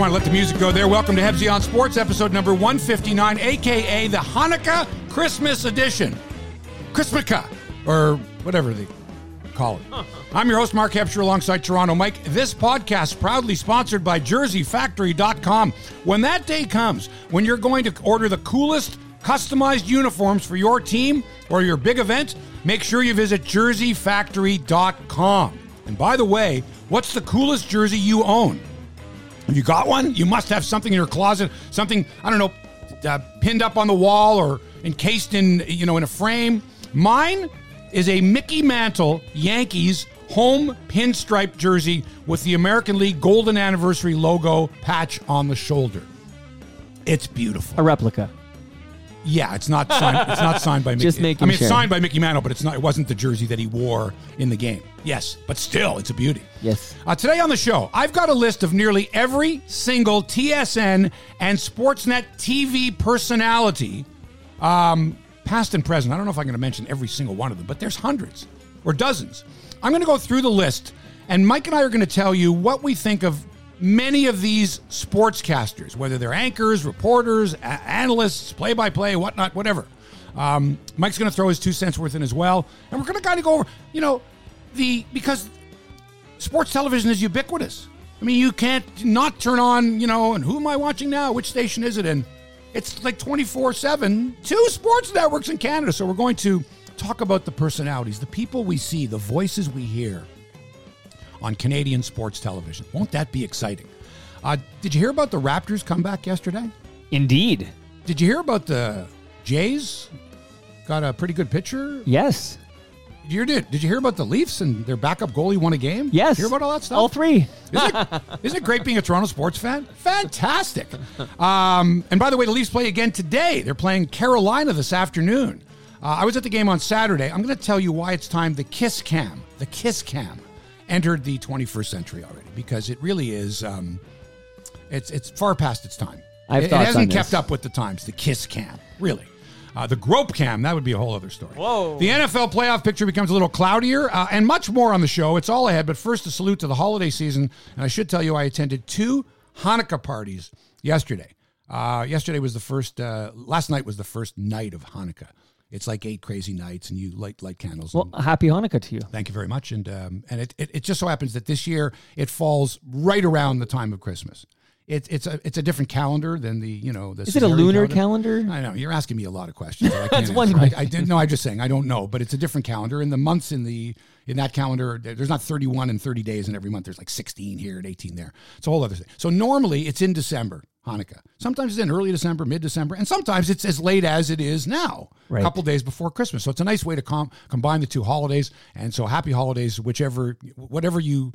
want to let the music go there. Welcome to Hebsy on Sports, episode number 159, aka the Hanukkah Christmas edition. Christmaka, or whatever they call it. I'm your host, Mark Hebscher, alongside Toronto Mike. This podcast proudly sponsored by JerseyFactory.com. When that day comes, when you're going to order the coolest customized uniforms for your team or your big event, make sure you visit JerseyFactory.com. And by the way, what's the coolest jersey you own? Have you got one? You must have something in your closet, something I don't know, uh, pinned up on the wall or encased in you know in a frame. Mine is a Mickey Mantle Yankees home pinstripe jersey with the American League Golden Anniversary logo patch on the shoulder. It's beautiful. A replica. Yeah, it's not signed. It's not signed by Mickey. Just making I mean, sure. it's signed by Mickey Mantle, but it's not. It wasn't the jersey that he wore in the game. Yes, but still, it's a beauty. Yes. Uh, today on the show, I've got a list of nearly every single TSN and Sportsnet TV personality, um, past and present. I don't know if I'm going to mention every single one of them, but there's hundreds or dozens. I'm going to go through the list, and Mike and I are going to tell you what we think of many of these sportscasters, whether they're anchors, reporters, a- analysts, play-by-play, whatnot, whatever. Um, Mike's going to throw his two cents worth in as well, and we're going to kind of go over, you know, the because sports television is ubiquitous. I mean, you can't not turn on, you know, and who am I watching now? Which station is it in? It's like 24 7, two sports networks in Canada. So we're going to talk about the personalities, the people we see, the voices we hear on Canadian sports television. Won't that be exciting? Uh, did you hear about the Raptors comeback yesterday? Indeed. Did you hear about the Jays? Got a pretty good pitcher. Yes. You did. Did you hear about the Leafs and their backup goalie won a game? Yes. Hear about all that stuff? All three. Isn't it, isn't it great being a Toronto sports fan? Fantastic. Um, and by the way, the Leafs play again today. They're playing Carolina this afternoon. Uh, I was at the game on Saturday. I'm going to tell you why it's time the Kiss Cam, the Kiss Cam, entered the 21st century already because it really is. Um, it's it's far past its time. I've it, it hasn't kept this. up with the times. The Kiss Cam, really. Uh, the grope cam, that would be a whole other story. Whoa. The NFL playoff picture becomes a little cloudier uh, and much more on the show. It's all ahead, but first, a salute to the holiday season. And I should tell you, I attended two Hanukkah parties yesterday. Uh, yesterday was the first, uh, last night was the first night of Hanukkah. It's like eight crazy nights, and you light, light candles. Well, happy Hanukkah to you. Thank you very much. And um, and it, it, it just so happens that this year it falls right around the time of Christmas. It's it's a it's a different calendar than the you know the Is it a lunar calendar? I know you're asking me a lot of questions. that I can't one. I, question. I didn't know. I'm just saying I don't know, but it's a different calendar. And the months in the in that calendar, there's not 31 and 30 days in every month. There's like 16 here and 18 there. It's a whole other thing. So normally it's in December, Hanukkah. Sometimes it's in early December, mid December, and sometimes it's as late as it is now, Right. a couple days before Christmas. So it's a nice way to com- combine the two holidays. And so happy holidays, whichever, whatever you,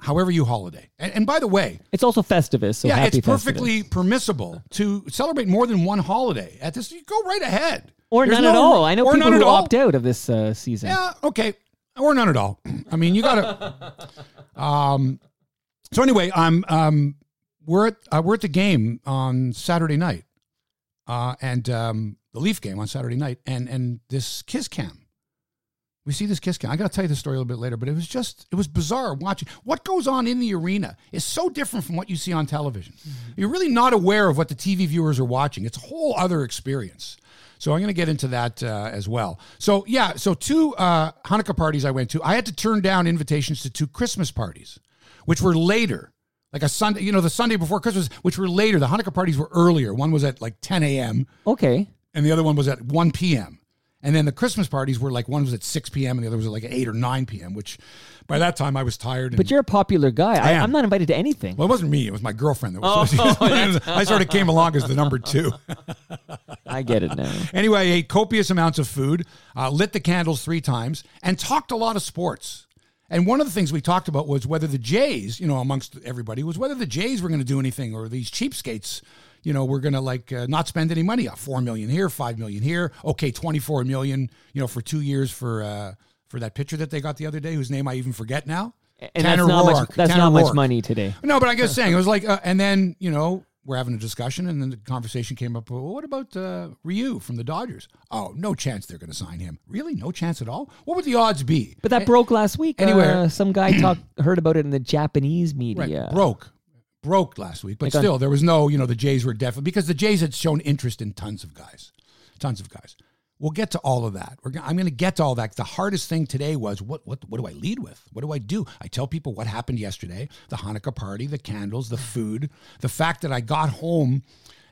however you holiday. And, and by the way, It's also Festivus, so yeah, it's perfectly Festivus. permissible to celebrate more than one holiday at this. You go right ahead, Or There's none at all. I know people who all. opt out of this uh, season. Yeah, okay, or none at all. I mean, you gotta. um, so anyway, I'm um, we're at uh, we're at the game on Saturday night, uh, and um, the Leaf game on Saturday night, and and this kiss cam. We see this kiss cam. I got to tell you the story a little bit later, but it was just it was bizarre watching what goes on in the arena is so different from what you see on television. You're really not aware of what the TV viewers are watching. It's a whole other experience. So I'm going to get into that uh, as well. So yeah, so two uh, Hanukkah parties I went to. I had to turn down invitations to two Christmas parties, which were later, like a Sunday. You know, the Sunday before Christmas, which were later. The Hanukkah parties were earlier. One was at like 10 a.m. Okay. and the other one was at 1 p.m. And then the Christmas parties were like one was at 6 p.m. and the other was at like 8 or 9 p.m. Which by that time I was tired. And, But you're a popular guy. I, am. I'm not invited to anything. well, it wasn't me. It was my girlfriend that was. I sort of came along as the number two. I get it now. Anyway, I ate copious amounts of food, uh, lit the candles three times, and talked a lot of sports. And one of the things we talked about was whether the Jays, you know, amongst everybody, was whether the Jays were going to do anything or these cheapskates, you know, were going to like uh, not spend any money. Uh, Four million here, five million here. Okay, twenty-four million, you know, for two years for uh, for that pitcher that they got the other day, whose name I even forget now. And Tanner that's not Roark. much. That's Tanner not much money today. No, but I guess saying it was like, uh, and then you know we're having a discussion, and then the conversation came up. Well, what about uh, Ryu from the Dodgers? Oh, no chance they're going to sign him. Really, no chance at all. What would the odds be? But that broke last week. Anywhere. Uh, some guy talked heard about it in the Japanese media. Right, broke, broke last week, but Like on- still, there was no, you know, the Jays were definitely because the Jays had shown interest in tons of guys, tons of guys. We'll get to all of that. I'm going to get to all that. The hardest thing today was what, what, what do I lead with? What do I do? I tell people what happened yesterday: the Hanukkah party, the candles, the food, the fact that I got home.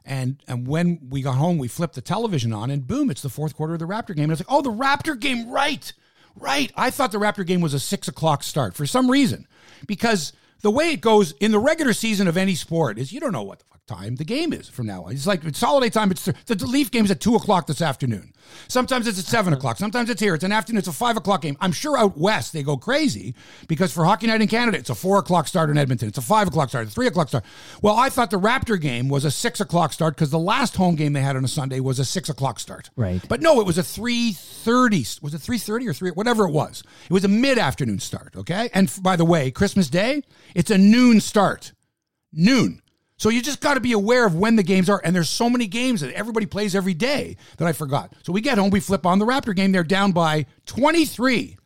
And and when we got home, we flipped the television on, and boom, it's the fourth quarter of the Raptor game. And it's like, oh, the Raptor game, right, right. I thought the Raptor game was a six o'clock start for some reason, because the way it goes in the regular season of any sport is you don't know what the fuck time the game is from now on. It's like it's holiday time. It's the, the Leaf game's at two o'clock this afternoon. Sometimes it's at seven uh-huh. o'clock. Sometimes it's here. It's an afternoon. It's a five o'clock game. I'm sure out west they go crazy because for Hockey Night in Canada, it's a four o'clock start in Edmonton. It's a five o'clock start. It's three o'clock start. Well, I thought the Raptor game was a six o'clock start because the last home game they had on a Sunday was a six o'clock start. Right. But no, it was a three thirty. Was it three thirty or three? Whatever it was. It was a mid afternoon start. Okay. And by the way, Christmas Day, it's a noon start. Noon. So you just got to be aware of when the games are. And there's so many games that everybody plays every day that I forgot. So we get home, we flip on the Raptor game. They're down by 23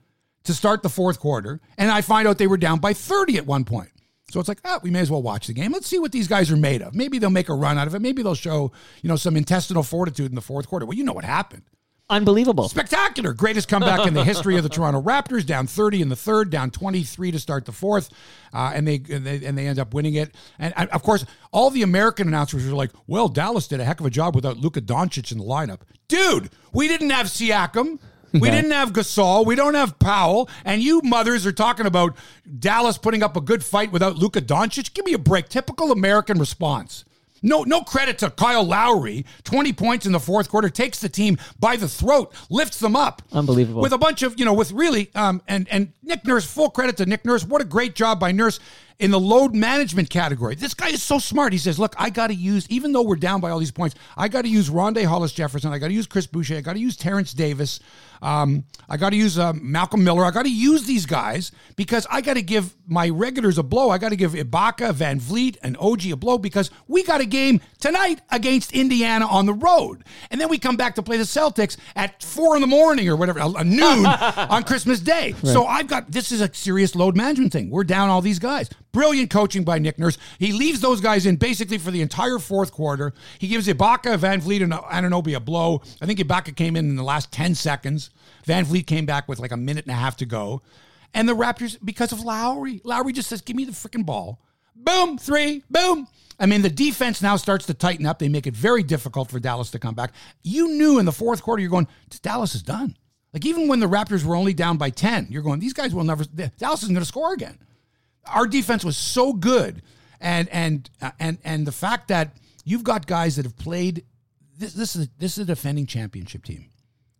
to start the fourth quarter. And I find out they were down by 30 at one point. So it's like, ah, we may as well watch the game. Let's see what these guys are made of. Maybe they'll make a run out of it. Maybe they'll show, you know, some intestinal fortitude in the fourth quarter. Well, you know what happened. Unbelievable. Spectacular. Greatest comeback in the history of the Toronto Raptors. Down 30 in the third, down 23 to start the fourth. Uh, and, they, and they and they end up winning it. And, and of course, all the American announcers were like, well, Dallas did a heck of a job without Luka Doncic in the lineup. Dude, we didn't have Siakam. We didn't have Gasol. We don't have Powell. And you mothers are talking about Dallas putting up a good fight without Luka Doncic. Give me a break. Typical American response. No, no credit to Kyle Lowry. 20 points in the fourth quarter, takes the team by the throat, lifts them up. Unbelievable. With a bunch of, you know, with really, um, and, and Nick Nurse, full credit to Nick Nurse. What a great job by Nurse in the load management category. This guy is so smart. He says, look, I got to use, even though we're down by all these points, I got to use Rondae Hollis Jefferson. I got to use Chris Boucher. I got to use Terrence Davis. Um, I got to use uh, Malcolm Miller. I got to use these guys because I got to give my regulars a blow. I got to give Ibaka, VanVleet, and OG a blow because we got a game tonight against Indiana on the road. And then we come back to play the Celtics at four in the morning or whatever, a noon on Christmas Day. So I've got this is a serious load management thing. We're down all these guys. Brilliant coaching by Nick Nurse. He leaves those guys in basically for the entire fourth quarter. He gives Ibaka, VanVleet, and Anunoby a blow. I think Ibaka came in in the last 10 seconds. VanVleet came back with like a minute and a half to go. And the Raptors, because of Lowry, Lowry just says, give me the freaking ball. Boom, three, boom. I mean, the defense now starts to tighten up. They make it very difficult for Dallas to come back. You knew in the fourth quarter, you're going, Dallas is done. Like even when the Raptors were only down by 10, you're going, these guys will never, Dallas isn't going to score again. Our defense was so good. And, and, uh, and, and the fact that you've got guys that have played, this, this is, this is a defending championship team.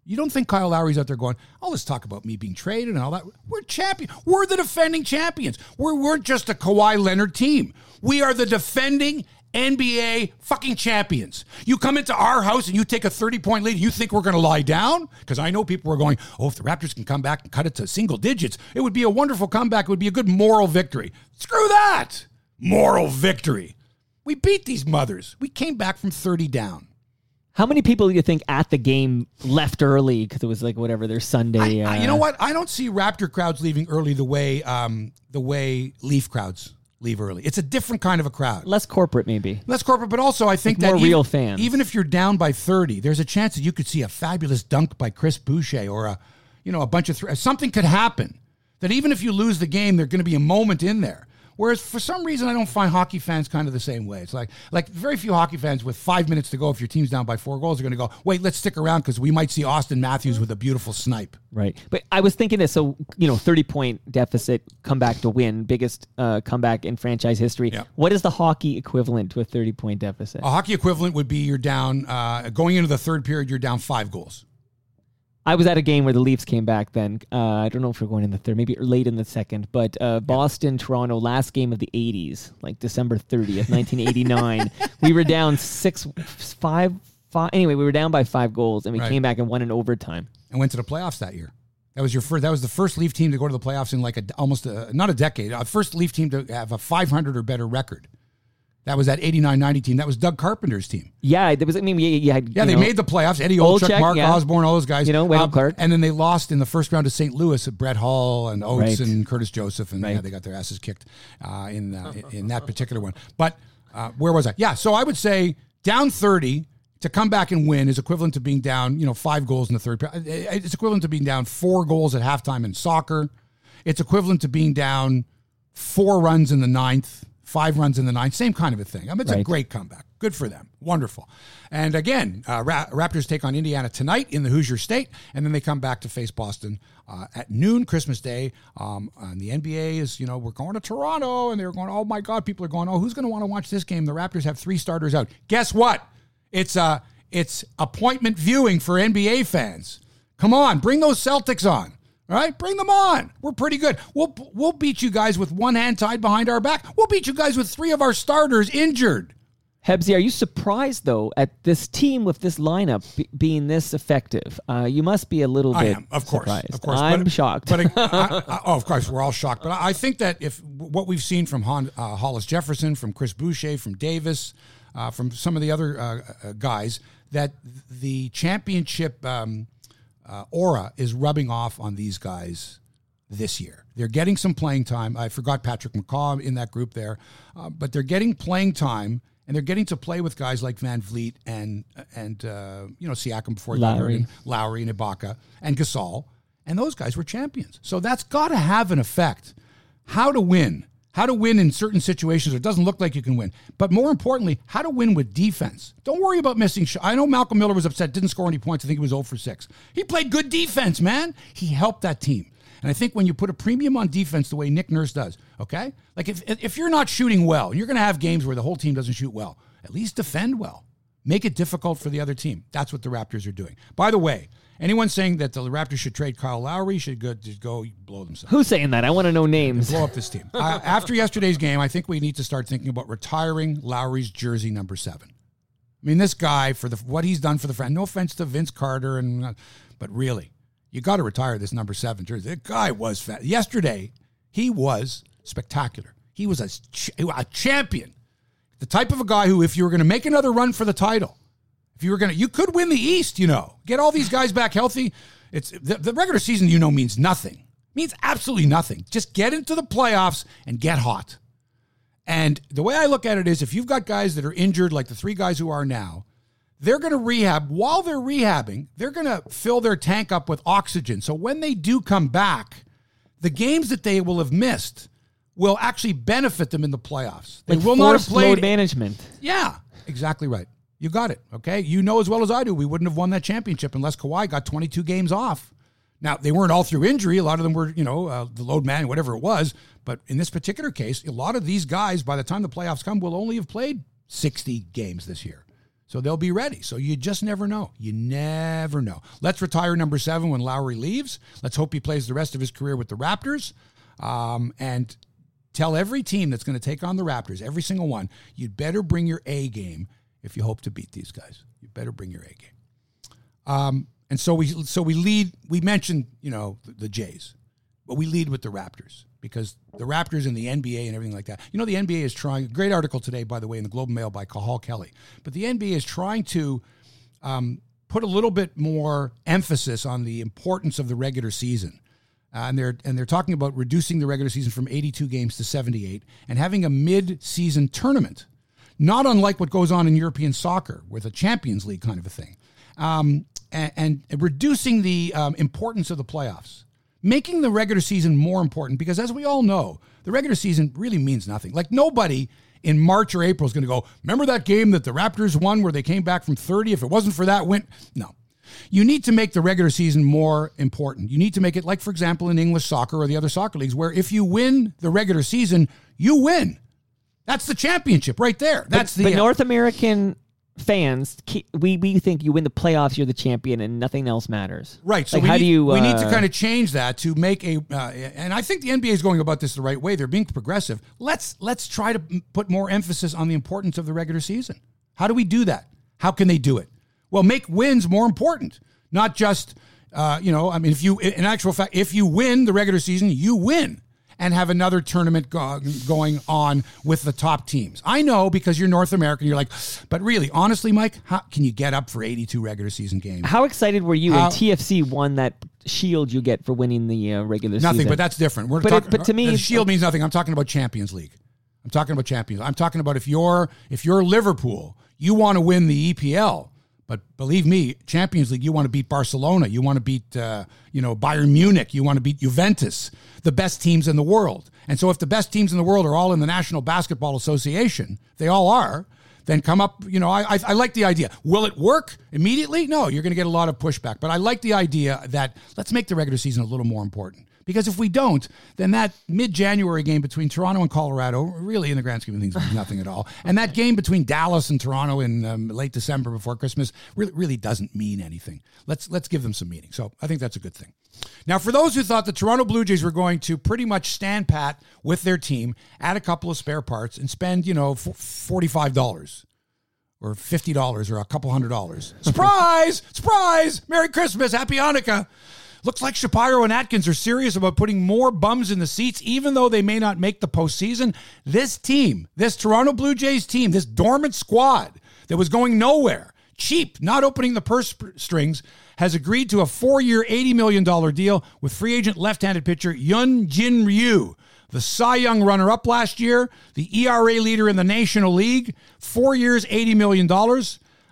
You don't think Kyle Lowry's out there going, oh, let's talk about me being traded and all that. We're champion. We're the defending champions. We're, we're just a Kawhi Leonard team. We are the defending NBA fucking champions. You come into our house and you take a 30 point lead. You think we're going to lie down? Because I know people are going, oh, if the Raptors can come back and cut it to single digits, it would be a wonderful comeback. It would be a good moral victory. Screw that. Moral victory. We beat these mothers. We came back from 30 down. How many people do you think at the game left early because it was like whatever their Sunday? I, I- uh, you know what? I don't see Raptor crowds leaving early the way um, the way Leaf crowds leave early. It's a different kind of a crowd. Less corporate, maybe. Less corporate, but also I think Like that more even, real fans. Even if you're down by thirty, there's a chance that you could see a fabulous dunk by Chris Boucher or a, you know, a bunch of th- something could happen. That even if you lose the game, there's going to be a moment in there. Whereas for some reason, I don't find hockey fans kind of the same way. It's like like very few hockey fans with five minutes to go, if your team's down by four goals, are going to go, wait, let's stick around because we might see Auston Matthews with a beautiful snipe. Right. But I was thinking this. So, you know, 30 point deficit, comeback to win, biggest uh, comeback in franchise history. Yeah. What is the hockey equivalent to a 30 point deficit? A hockey equivalent would be you're down uh, going into the third period. You're down five goals. I was at a game where the Leafs came back then. Uh, I don't know if we're going in the third, maybe late in the second, but uh, Boston, Toronto, last game of the 80s, like December 30th, 1989. we were down six, five, five. Anyway, we were down by five goals and we Right. came back and won in overtime. and went to the playoffs that year. That was your first. That was the first Leaf team to go to the playoffs in like a almost a, not a decade. A first Leaf team to have a 500 or better record. That was that 89-90 team. That was Doug Carpenter's team. Yeah, there was. I mean, you, had. Yeah, they know, made the playoffs. Eddie Olczyk, Olczyk, Mark yeah. Osborne, all those guys. You know, Wayne Clark. And then they lost in the first round to St. Louis at Brett Hull and Oates Right. and Curtis Joseph, and yeah, they got their asses kicked uh, in uh, in that particular one. But uh, where was I? Yeah, so I would say down 30 to come back and win is equivalent to being down, you know, five goals in the third. period. It's equivalent to being down four goals at halftime in soccer. It's equivalent to being down four runs in the ninth, five runs in the ninth, same kind of a thing. I mean, it's a great comeback. Good for them. Wonderful. And again, uh, Ra- Raptors take on Indiana tonight in the Hoosier State, and then they come back to face Boston uh, at noon Christmas Day. Um, and the NBA is, you know, we're going to Toronto, and they're going, oh my God, people are going, oh, who's going to want to watch this game? The Raptors have three starters out. Guess what? It's uh, it's appointment viewing for NBA fans. Come on, bring those Celtics on. All right, bring them on. We're pretty good. We'll we'll beat you guys with one hand tied behind our back. We'll beat you guys with three of our starters injured. Hebsy, are you surprised though at this team with this lineup be- being this effective? Uh, you must be a little I bit am, of course, surprised. of course. I'm but, shocked. But I, I, oh, of course, we're all shocked. But I think that if what we've seen from Hon, uh, Hollis Jefferson, from Chris Boucher, from Davis, uh, from some of the other uh, uh, guys, that the championship um, uh, aura is rubbing off on these guys this year. They're getting some playing time. I forgot Patrick McCaw in that group there, uh, but they're getting playing time. And they're getting to play with guys like VanVleet and and uh, you know Siakam before Lowry. and Lowry and Ibaka and Gasol, and those guys were champions. So that's got to have an effect. How to win, how to win in certain situations where it doesn't look like you can win, but more importantly, how to win with defense. Don't worry about missing. Sh- I know Malcolm Miller was upset, didn't score any points. I think he was 0 for 6. He played good defense, man. He helped that team. And I think when you put a premium on defense the way Nick Nurse does, okay? Like if if you're not shooting well, you're going to have games where the whole team doesn't shoot well. At least defend well. Make it difficult for the other team. That's what the Raptors are doing. By the way, anyone saying that the Raptors should trade Kyle Lowry should go just go blow themselves. Who's saying that? I want to know names. Blow up this team. Uh, after yesterday's game, I think we need to start thinking about retiring Lowry's jersey number seven. I mean, this guy for the what he's done for the friend. No offense to Vince Carter, and uh, but really, you got to retire this number seven jersey. The guy was fat. Yesterday, he was spectacular. He was a, ch- a champion, the type of a guy who, if you were going to make another run for the title, if you were going to, you could win the East. You know, get all these guys back healthy. It's the, the regular season. You know, means nothing. Means absolutely nothing. Just get into the playoffs and get hot. And the way I look at it is if you've got guys that are injured, like the three guys who are now, they're going to rehab. While they're rehabbing, they're going to fill their tank up with oxygen. So when they do come back, the games that they will have missed will actually benefit them in the playoffs. They Like will not have played. management. Yeah, exactly right. You got it. Okay. You know as well as I do, we wouldn't have won that championship unless Kawhi got 22 games off. Now, they weren't all through injury. A lot of them were, you know, uh, the load man, whatever it was. But in this particular case, a lot of these guys, by the time the playoffs come, will only have played 60 games this year. So they'll be ready. So you just never know. You never know. Let's retire number seven when Lowry leaves. Let's hope he plays the rest of his career with the Raptors. Um, and tell every team that's going to take on the Raptors, every single one, you'd better bring your A game if you hope to beat these guys. You better bring your A game. Um, and so we so we lead. We mentioned you know the, the Jays, but we lead with the Raptors because the Raptors and the NBA and everything like that. You know the NBA is trying. Great article today, by the way, in the Globe and Mail by Cathal Kelly. But the NBA is trying to um, put a little bit more emphasis on the importance of the regular season. Uh, and they're and they're talking about reducing the regular season from 82 games to 78 and having a mid-season tournament, not unlike what goes on in European soccer with a Champions League kind of a thing, um, and, and reducing the um, importance of the playoffs, making the regular season more important because as we all know, the regular season really means nothing. Like nobody in March or April is going to go, remember that game that the Raptors won where they came back from 30? If it wasn't for that win, no. You need to make the regular season more important. You need to make it like, for example, in English soccer or the other soccer leagues, where if you win the regular season, you win. That's the championship right there. That's the But North American fans, we we think you win the playoffs, you're the champion, and nothing else matters. Right. So Like, how need, do you? we need to uh, kind of change that to make a, uh, and I think the NBA is going about this the right way. They're being progressive. Let's let's try to put more emphasis on the importance of the regular season. How do we do that? How can they do it? Well, make wins more important, not just, uh, you know, I mean, if you, in actual fact, if you win the regular season, you win. And have another tournament go- going on with the top teams. I know because you're North American, you're like, but really, honestly, Mike, how can you get up for 82 regular season games? How excited were you How- when TFC won that shield you get for winning the uh, regular Nothing, season? Nothing, but that's different. We're But talking, it- but to me- the shield means nothing. I'm talking about Champions League. I'm talking about Champions. I'm talking about if you're if you're Liverpool, you want to win the EPL. But believe me, Champions League, you want to beat Barcelona, you want to beat uh, you know Bayern Munich, you want to beat Juventus, the best teams in the world. And so if the best teams in the world are all in the National Basketball Association, they all are. Then come up, you know. I, I I like the idea. Will it work immediately? No, you're going to get a lot of pushback. But I like the idea that let's make the regular season a little more important. Because if we don't, then that mid-January game between Toronto and Colorado, really in the grand scheme of things, means nothing at all. And that game between Dallas and Toronto in um, late December before Christmas really, really doesn't mean anything. Let's let's give them some meaning. So I think that's a good thing. Now, for those who thought the Toronto Blue Jays were going to pretty much stand pat with their team, add a couple of spare parts, and spend you know forty-five dollars or fifty dollars or a couple hundred dollars. Surprise! Surprise! Merry Christmas! Happy Hanukkah! Looks like Shapiro and Atkins are serious about putting more bums in the seats, even though they may not make the postseason. This team, this Toronto Blue Jays team, this dormant squad that was going nowhere, cheap, not opening the purse strings, has agreed to a four-year, $80 million deal with free agent left-handed pitcher Hyun Jin Ryu. The Cy Young runner up last year, the ERA leader in the National League, four years, $80 million.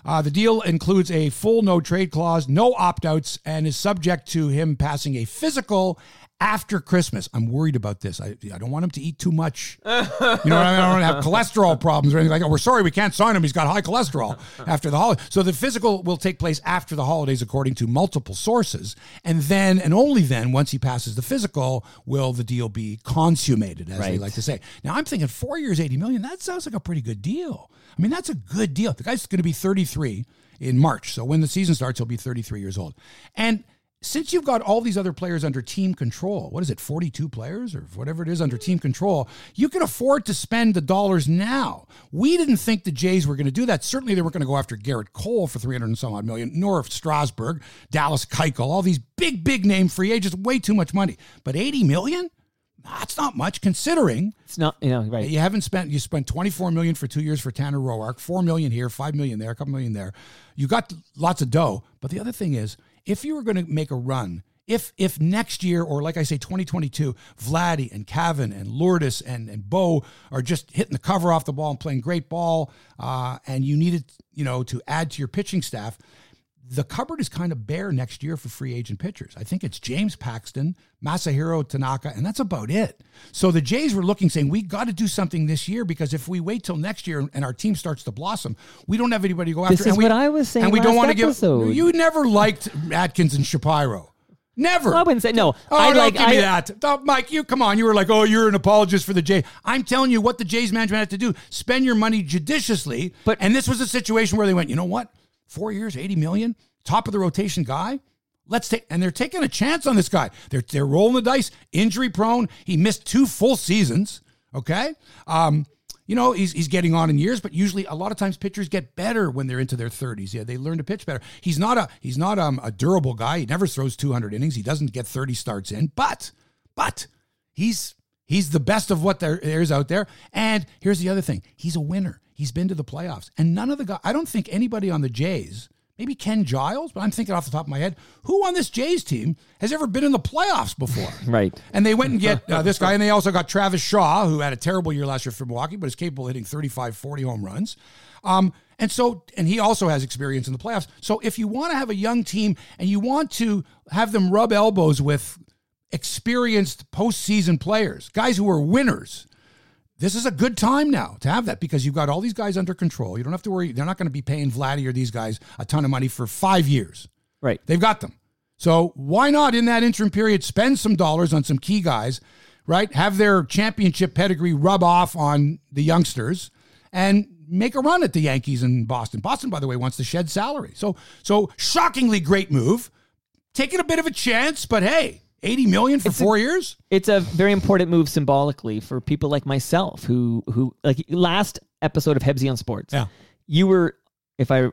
Uh, the deal includes a full no trade clause, no opt outs, and is subject to him passing a physical after Christmas. I'm worried about this. I, I don't want him to eat too much. You know what I mean? I don't want to have cholesterol problems or anything like that. We're sorry we can't sign him. He's got high cholesterol after the holiday. So the physical will take place after the holidays, according to multiple sources. And then, and only then, once he passes the physical, will the deal be consummated, as they like to say. Now, I'm thinking four years, 80 million, that sounds like a pretty good deal. I mean, that's a good deal. The guy's going to be 33 in March. So when the season starts, he'll be 33 years old. And since you've got all these other players under team control, what is it, 42 players or whatever it is under team control, you can afford to spend the dollars now. We didn't think the Jays were going to do that. Certainly, they weren't going to go after Gerrit Cole for 300 and some odd million, nor Strasburg, Dallas Keuchel, all these big, big name free agents, way too much money. But 80 million? That's not much considering it's not, you know, right. you haven't spent you spent 24 million for 2 years for Tanner Roark, 4 million here, 5 million there, a couple million there. You got lots of dough, but the other thing is if you were going to make a run, if if next year or like I say 2022, Vladdy and Cavan and Lourdes and and Bo are just hitting the cover off the ball and playing great ball uh, and you needed, you know, to add to your pitching staff, the cupboard is kind of bare next year for free agent pitchers. I think it's James Paxton, Masahiro Tanaka, and that's about it. So the Jays were looking, saying, we got to do something this year because if we wait till next year and our team starts to blossom, we don't have anybody to go after. This and is we, what I was saying And we don't want to give. You never liked Atkins and Shapiro. Never. Well, I wouldn't say no. Oh, I don't like give me that. Oh, Mike, you come on. You were like, oh, you're an apologist for the Jays. I'm telling you what the Jays management had to do. Spend your money judiciously. But- and this was a situation where they went, you know what? Four years, 80 million, top of the rotation guy. Let's take and they're taking a chance on this guy. They're they're rolling the dice, injury prone. He missed two full seasons. Okay. Um, you know, he's, he's getting on in years, but usually a lot of times pitchers get better when they're into their 30s. Yeah, they learn to pitch better. He's not a he's not um, a durable guy. He never throws 200 innings. He doesn't get 30 starts in, but but he's he's the best of what there there is out there. And here's the other thing: he's a winner. He's been to the playoffs, and none of the guys. I don't think anybody on the Jays. Maybe Ken Giles, but I'm thinking off the top of my head, who on this Jays team has ever been in the playoffs before? Right. And they went and get uh, this guy, and they also got Travis Shaw, who had a terrible year last year for Milwaukee, but is capable of hitting 35, 40 home runs. Um, and so, and he also has experience in the playoffs. So if you want to have a young team and you want to have them rub elbows with experienced postseason players, guys who are winners, this is a good time now to have that because you've got all these guys under control. You don't have to worry. They're not going to be paying Vladdy or these guys a ton of money for five years. right. They've got them. So why not in that interim period spend some dollars on some key guys, right? Have their championship pedigree rub off on the youngsters and make a run at the Yankees in Boston. Boston, by the way, wants to shed salary. So so shockingly great move. Taking a bit of a chance, but hey, 80 million for It's a- four years? It's a very important move symbolically for people like myself who who like last episode of Hebsy on Sports. Yeah. You were if I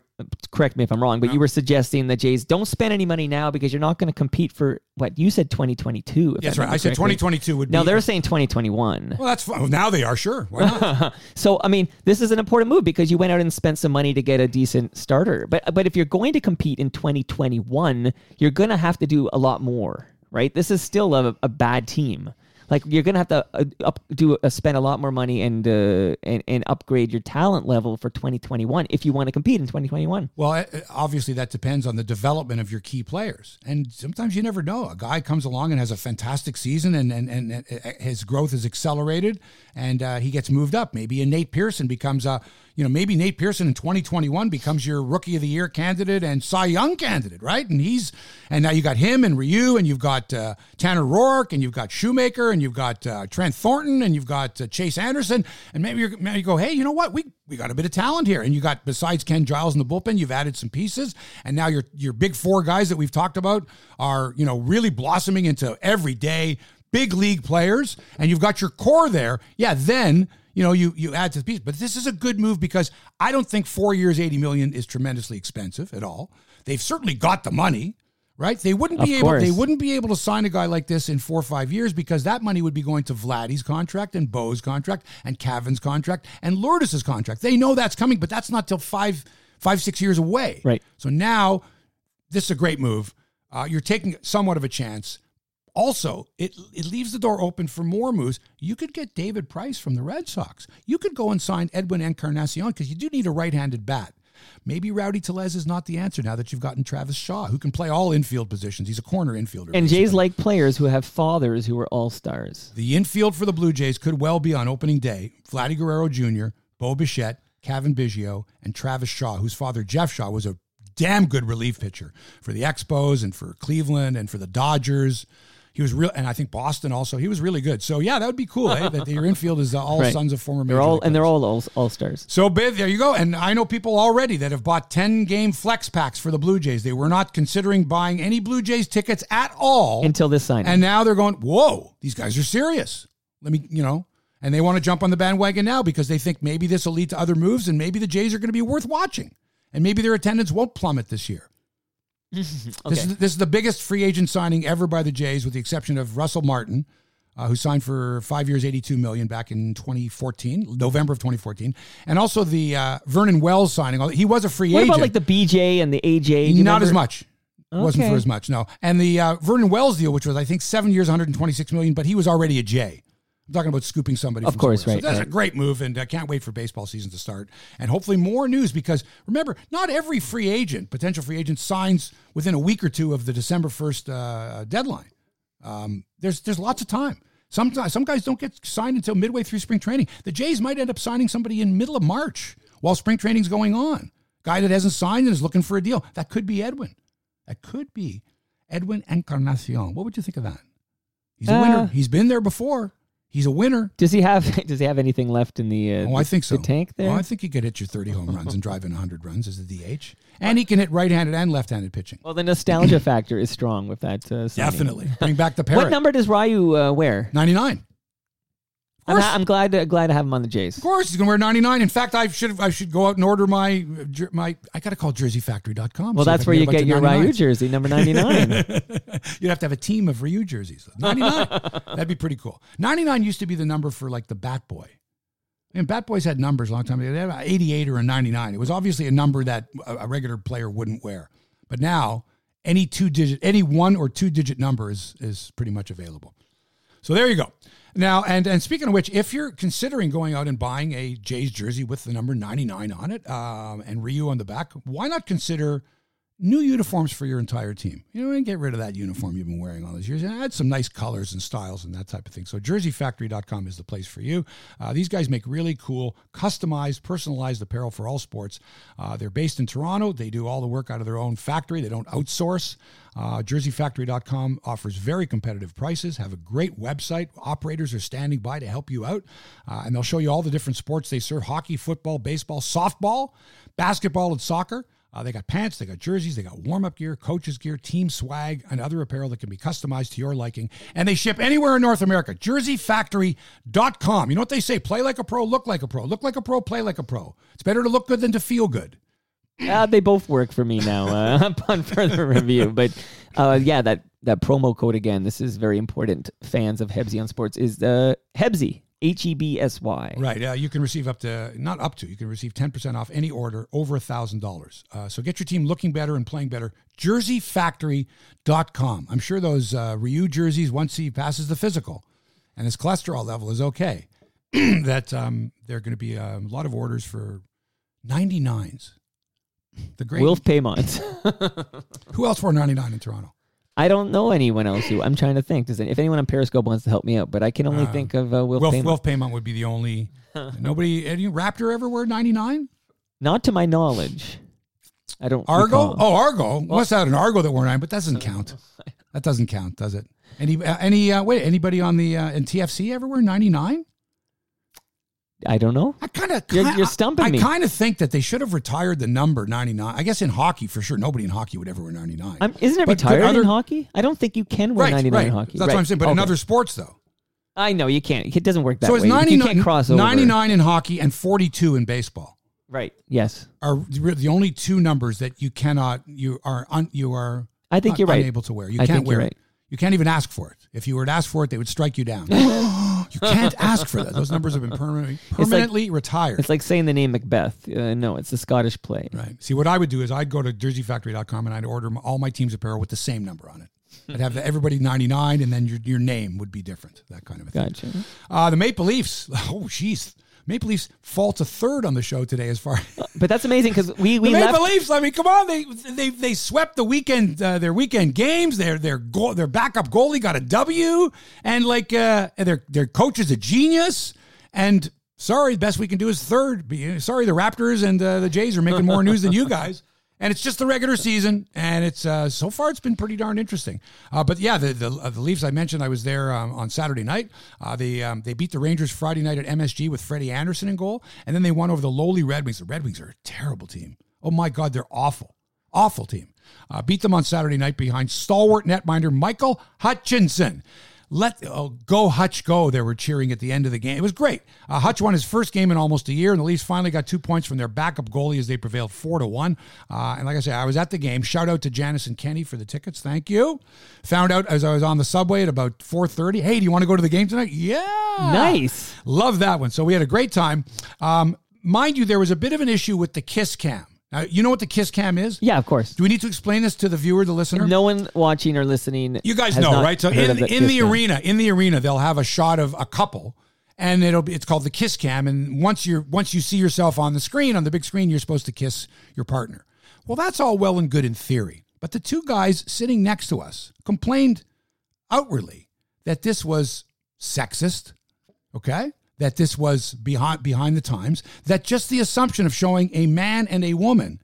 correct me if I'm wrong, but you were suggesting that Jays don't spend any money now because you're not going to compete for what you said 2022. That's right. I said 2022 would. Now be, they're saying 2021. Well, that's fine. Well, now they are sure. Why not? so I mean, this is an important move because you went out and spent some money to get a decent starter. But but if you're going to compete in 2021, you're going to have to do a lot more, right? This is still a, a bad team. Like you're gonna have to uh, up, do uh, spend a lot more money and, uh, and and upgrade your talent level for 2021 if you want to compete in 2021. Well, uh, obviously that depends on the development of your key players, and sometimes you never know. A guy comes along and has a fantastic season, and and, and uh, his growth is accelerated, and uh, he gets moved up. Maybe a Nate Pearson becomes a you know, maybe Nate Pearson in 2021 becomes your rookie of the year candidate and Cy Young candidate, right? And he's, and now you got him and Ryu, and you've got uh, Tanner Roark, and you've got Shoemaker, and you've got uh, Trent Thornton, and you've got uh, Chase Anderson. And maybe, you're, maybe you go, hey, you know what? We, we got a bit of talent here. And you got, besides Ken Giles in the bullpen, you've added some pieces. And now your, your big four guys that we've talked about are, you know, really blossoming into everyday big league players. And you've got your core there. Yeah, then you know, you you add to the piece. But this is a good move because I don't think four years, eighty million is tremendously expensive at all. They've certainly got the money, right? They wouldn't be of able course. they wouldn't be able to sign a guy like this in four or five years because that money would be going to Vladdy's contract and Bo's contract and Cavan's contract and Lourdes's contract. They know that's coming, but that's not till five five six years away. Right. So now this is a great move. Uh, you're taking somewhat of a chance. Also, it it leaves the door open for more moves. You could get David Price from the Red Sox. You could go and sign Edwin Encarnacion because you do need a right-handed bat. Maybe Rowdy Tellez is not the answer now that you've gotten Travis Shaw, who can play all infield positions. He's a corner infielder. And basically. Jays like players who have fathers who are all stars. The infield for the Blue Jays could well be on opening day. Vladdy Guerrero Jr., Bo Bichette, Cavan Biggio, and Travis Shaw, whose father Jeff Shaw was a damn good relief pitcher for the Expos and for Cleveland and for the Dodgers. He was real, and I think Boston also. He was really good. So yeah, that would be cool. eh? That your infield is all Right. sons of former. They're all and they're all all, all stars. So, Biv, there you go. And I know people already that have bought 10 game flex packs for the Blue Jays. They were not considering buying any Blue Jays tickets at all Until this signing. And now they're going, whoa, these guys are serious. Let me, you know, and they want to jump on the bandwagon now because they think maybe this will lead to other moves and maybe the Jays are going to be worth watching. And maybe their attendance won't plummet this year. This, is, this is the biggest free agent signing ever by the Jays, with the exception of Russell Martin, uh, who signed for five years, eighty-two million back in 2014, November of 2014, and also the uh, Vernon Wells signing. He was a free what agent, What about like the BJ and the AJ? Not as remember? much. Wasn't for as much, no. And the uh, Vernon Wells deal, which was I think seven years, 126 million, but he was already a J. I'm talking about scooping somebody. Of from course, somewhere. right, So that's right. a great move, and I can't wait for baseball season to start, and hopefully more news. Because remember, not every free agent, potential free agent, signs within a week or two of the December 1st uh, deadline. Um, there's there's lots of time. Some some guys don't get signed until midway through spring training. The Jays might end up signing somebody in middle of March while spring training's going on. Guy that hasn't signed and is looking for a deal. That could be Edwin. That could be Edwin Encarnacion. What would you think of that? He's a Uh, winner. He's been there before. He's a winner. Does he have Does he have anything left in the? Uh, Oh, I think so. The tank there. Oh, I think he could hit you 30 home runs and drive in 100 runs as a DH. And he can hit right-handed and left-handed pitching. well, the nostalgia factor is strong with that. Uh. Definitely. Bring back the parrot. What number does Ryu uh, wear? 99. Of I'm, ha- I'm glad to, glad to have him on the Jays. Of course, he's going to wear 99. In fact, I should I should go out and order my my. I got to call JerseyFactory.com. Well, that's where you get your Ryu jersey, number 99. You'd have to have a team of Ryu jerseys. 99. That'd be pretty cool. 99 used to be the number for like the Bat Boy. And Bat Boys had numbers a long time ago. They had an 88 or a 99. It was obviously a number that a, a regular player wouldn't wear. But now, any two digit, any one or two digit number is, is pretty much available. So there you go. Now, and and speaking of which, if you're considering going out and buying a Jays jersey with the number 99 on it um, and Ryu on the back, why not consider new uniforms for your entire team? You know, and get rid of that uniform you've been wearing all these years and add some nice colors and styles and that type of thing. So, jerseyfactory.com is the place for you. Uh, these guys make really cool, customized, personalized apparel for all sports. Uh, they're based in Toronto. They do all the work out of their own factory, they don't outsource. Uh, jerseyfactory.com offers very competitive prices, have a great website. Operators are standing by to help you out, uh, and they'll show you all the different sports they serve hockey, football, baseball, softball, basketball, and soccer. Uh, they got pants, they got jerseys, they got warm up gear, coaches gear, team swag, and other apparel that can be customized to your liking. And they ship anywhere in North America. JerseyFactory.com. You know what they say? Play like a pro, look like a pro. Look like a pro, play like a pro. It's better to look good than to feel good. Uh, they both work for me now uh, upon further review. But uh, yeah, that, that promo code again, this is very important, fans of Hebsy on Sports, is the Hebsy, H E B S Y. Right. Uh, you can receive up to, not up to, you can receive 10% off any order over $1,000. Uh, so get your team looking better and playing better. JerseyFactory.com. I'm sure those uh, Ryu jerseys, once he passes the physical and his cholesterol level is okay, that um, there are going to be a lot of orders for 99s. The great. Wilf Paiement. Who else wore 99 in Toronto? I don't know anyone else who. I'm trying to think. Does it, if anyone on Periscope wants to help me out, but I can only Uh, think of uh, Wilf, Wilf, Paiement. Wilf Paiement would be the only. nobody. Any Raptor ever wear 99? Not to my knowledge. I don't. Argo? recall. Oh, Argo. Must have an Argo that wore nine, but that doesn't count. That doesn't count, does it? Any uh, any uh, wait? Anybody on the uh, in TFC ever wear ninety nine? I don't know. I kind of You're- you're stumping I, me. I kind of think that they should have retired the number ninety nine. I guess in hockey for sure, nobody in hockey would ever wear ninety nine. I'm, isn't it But retired other- in hockey? I don't think you can wear Right, 99 right. in hockey. That's right. what I'm saying. But in other sports, though, I know you can't. It doesn't work that so it's way. ninety you cross over. ninety nine in hockey and forty two in baseball Right. Yes. are the only two numbers that you cannot you are un, you are I think you're right. unable to wear. You I can't wear right. it. You can't even ask for it. If you were to ask for it, they would strike you down. you can't ask for that. Those numbers have been permanently permanently retired. It's like saying the name Macbeth. Uh, no, it's a Scottish play. Right. See, what I would do is I'd go to jerseyfactory.com and I'd order all my team's apparel with the same number on it. I'd have everybody 99 and then your, your name would be different, that kind of a thing. Gotcha. Uh, the Maple Leafs, oh, jeez. Maple Leafs fall to third on the show today as far But that's amazing because we we the left. Maple Leafs. I mean, come on, they they they swept the weekend uh, their weekend games. Their their goal, their backup goalie got a W, and like uh, their their coach is a genius. And sorry, the best we can do is third. Sorry, the Raptors and uh, the Jays are making more news than you guys. And it's just the regular season, and it's uh, so far it's been pretty darn interesting. Uh, but yeah, the the, uh, the Leafs I mentioned, I was there um, on Saturday night. Uh, they um, they beat the Rangers Friday night at MSG with Freddie Andersen in goal, and then they won over the lowly Red Wings. The Red Wings are a terrible team. Oh my God, they're awful, awful team. Uh, beat them on Saturday night behind stalwart netminder Michael Hutchinson. Let oh, go Hutch go. They were cheering at the end of the game. It was great. Uh, Hutch won his first game in almost a year, and the Leafs finally got two points from their backup goalie as they prevailed four to one. Uh, and like I said, I was at the game. Shout out to Janice and Kenny for the tickets. Thank you. Found out as I was on the subway at about four thirty. Hey, do you want to go to the game tonight? Yeah, Nice. Love that one. So we had a great time. Um, mind you, there was a bit of an issue with the kiss cam. Now, you know what the kiss cam is? Yeah, of course. Do we need to explain this to the viewer, the listener? No one watching or listening. You guys has know, right? So in, the in the cam. arena, in the arena, they'll have a shot of a couple, and it'll be it's called the kiss cam. And once you're once you see yourself on the screen on the big screen, you're supposed to kiss your partner. Well, that's all well and good in theory, but the two guys sitting next to us complained outwardly that this was sexist. Okay. That this was behind behind the times. That just the assumption of showing a man and a woman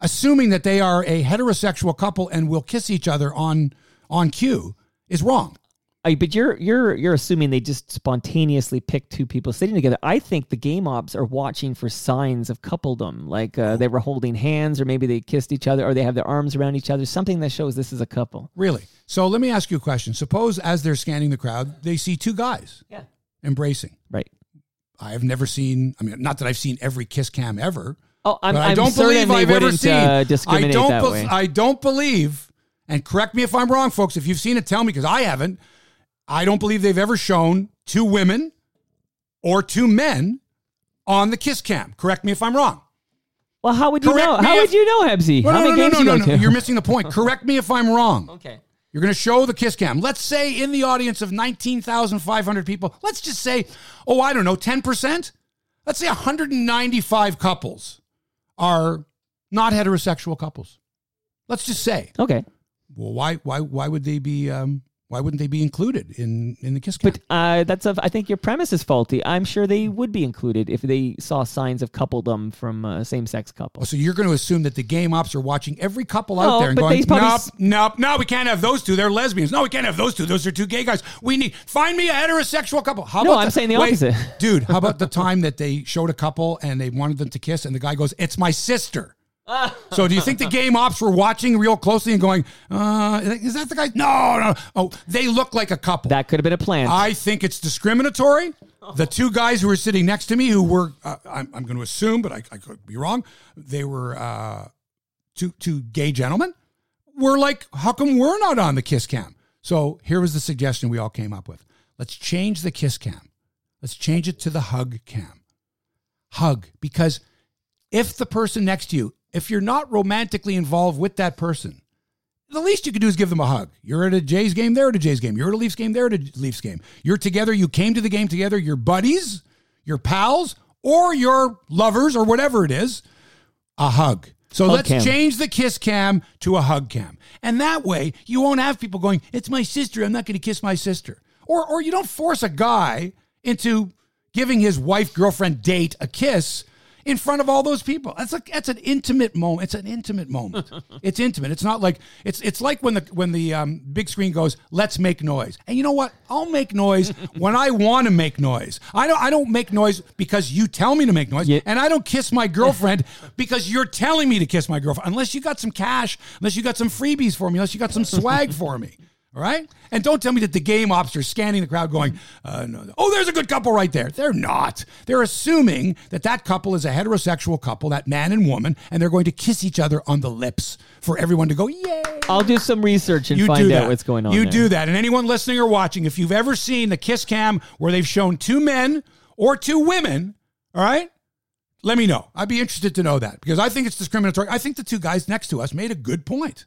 assuming that they are a heterosexual couple and will kiss each other on on cue is wrong. Uh, but you're you're you're assuming they just spontaneously picked two people sitting together. I think the game ops are watching for signs of coupledom, like uh, they were holding hands, or maybe they kissed each other, or they have their arms around each other. Something that shows this is a couple. Really. So let me ask you a question. Suppose as they're scanning the crowd, they see two guys Yeah. Embracing. Right. I have never seen. I mean, not that I've seen every kiss cam ever. Oh, I'm, but I I'm don't certain believe they I've ever seen. uh, discriminate I don't. that bel- way. I don't believe. And correct me if I'm wrong, folks. If you've seen it, tell me because I haven't. I don't believe they've ever shown two women or two men on the kiss cam. Correct me if I'm wrong. well, how would you correct know? How if- would you know, Hebsy? No, how no, many no, no, you no, go no. You're missing the point. Correct me if I'm wrong. okay. You're going to show the kiss cam. Let's say in the audience of 19,500 people, let's just say, oh, I don't know, 10%? Let's say 195 couples are not heterosexual couples. Let's just say. Okay. Well, why why why would they be um why wouldn't they be included in in the kiss cam? But uh, that's a. I think your premise is faulty. I'm sure they would be included if they saw signs of coupledom from uh, same-sex Oh, couples. so you're going to assume that the game ops are watching every couple out No, there and going, probably nope, nope, no, we can't have those two. They're lesbians. No, we can't have those two. Those are two gay guys. We need find me a heterosexual couple. How No, about I'm saying the wait, opposite. dude. How about the time that they showed a couple and they wanted them to kiss, and the guy goes, "It's my sister." So do you think the game ops were watching real closely and going, uh, "Is that the guy?" No, no. Oh, they look like a couple. That could have been a plan. I think it's discriminatory. The two guys who were sitting next to me, who were, uh, I'm, I'm going to assume, but I, I could be wrong, they were uh, two, two gay gentlemen, were like, how come we're not on the kiss cam? So here was the suggestion we all came up with. Let's change the kiss cam. Let's change it to the hug cam. Hug, because if the person next to you, if you're not romantically involved with that person, the least you can do is give them a hug. You're at a Jays game, they're at a Jays game. You're at a Leafs game, they're at a Leafs game. You're together, you came to the game together, your buddies, your pals, or your lovers, or whatever it is, a hug. So Hug let's cam. change the kiss cam to a hug cam. And that way, you won't have people going, It's my sister, I'm not going to kiss my sister. Or, or you don't force a guy into giving his wife, girlfriend, date a kiss in front of all those people. That's like that's an intimate moment. It's an intimate moment. it's intimate. It's not like it's it's like when the when the um, big screen goes, "Let's make noise." And you know what? I'll make noise when I want to make noise. I don't I don't make noise because you tell me to make noise, Yeah. and I don't kiss my girlfriend because you're telling me to kiss my girlfriend. Unless you got some cash, unless you got some freebies for me, unless you got some swag for me. All right? And don't tell me that the game ops are scanning the crowd going, uh, no, oh, there's a good couple right there. They're not. They're assuming that that couple is a heterosexual couple, that man and woman, and they're going to kiss each other on the lips for everyone to go, yay. I'll do some research and You find out that. what's going on. You there. do that. And anyone listening or watching, if you've ever seen the kiss cam where they've shown two men or two women, all right, let me know. I'd be interested to know that because I think it's discriminatory. I think the two guys next to us made a good point.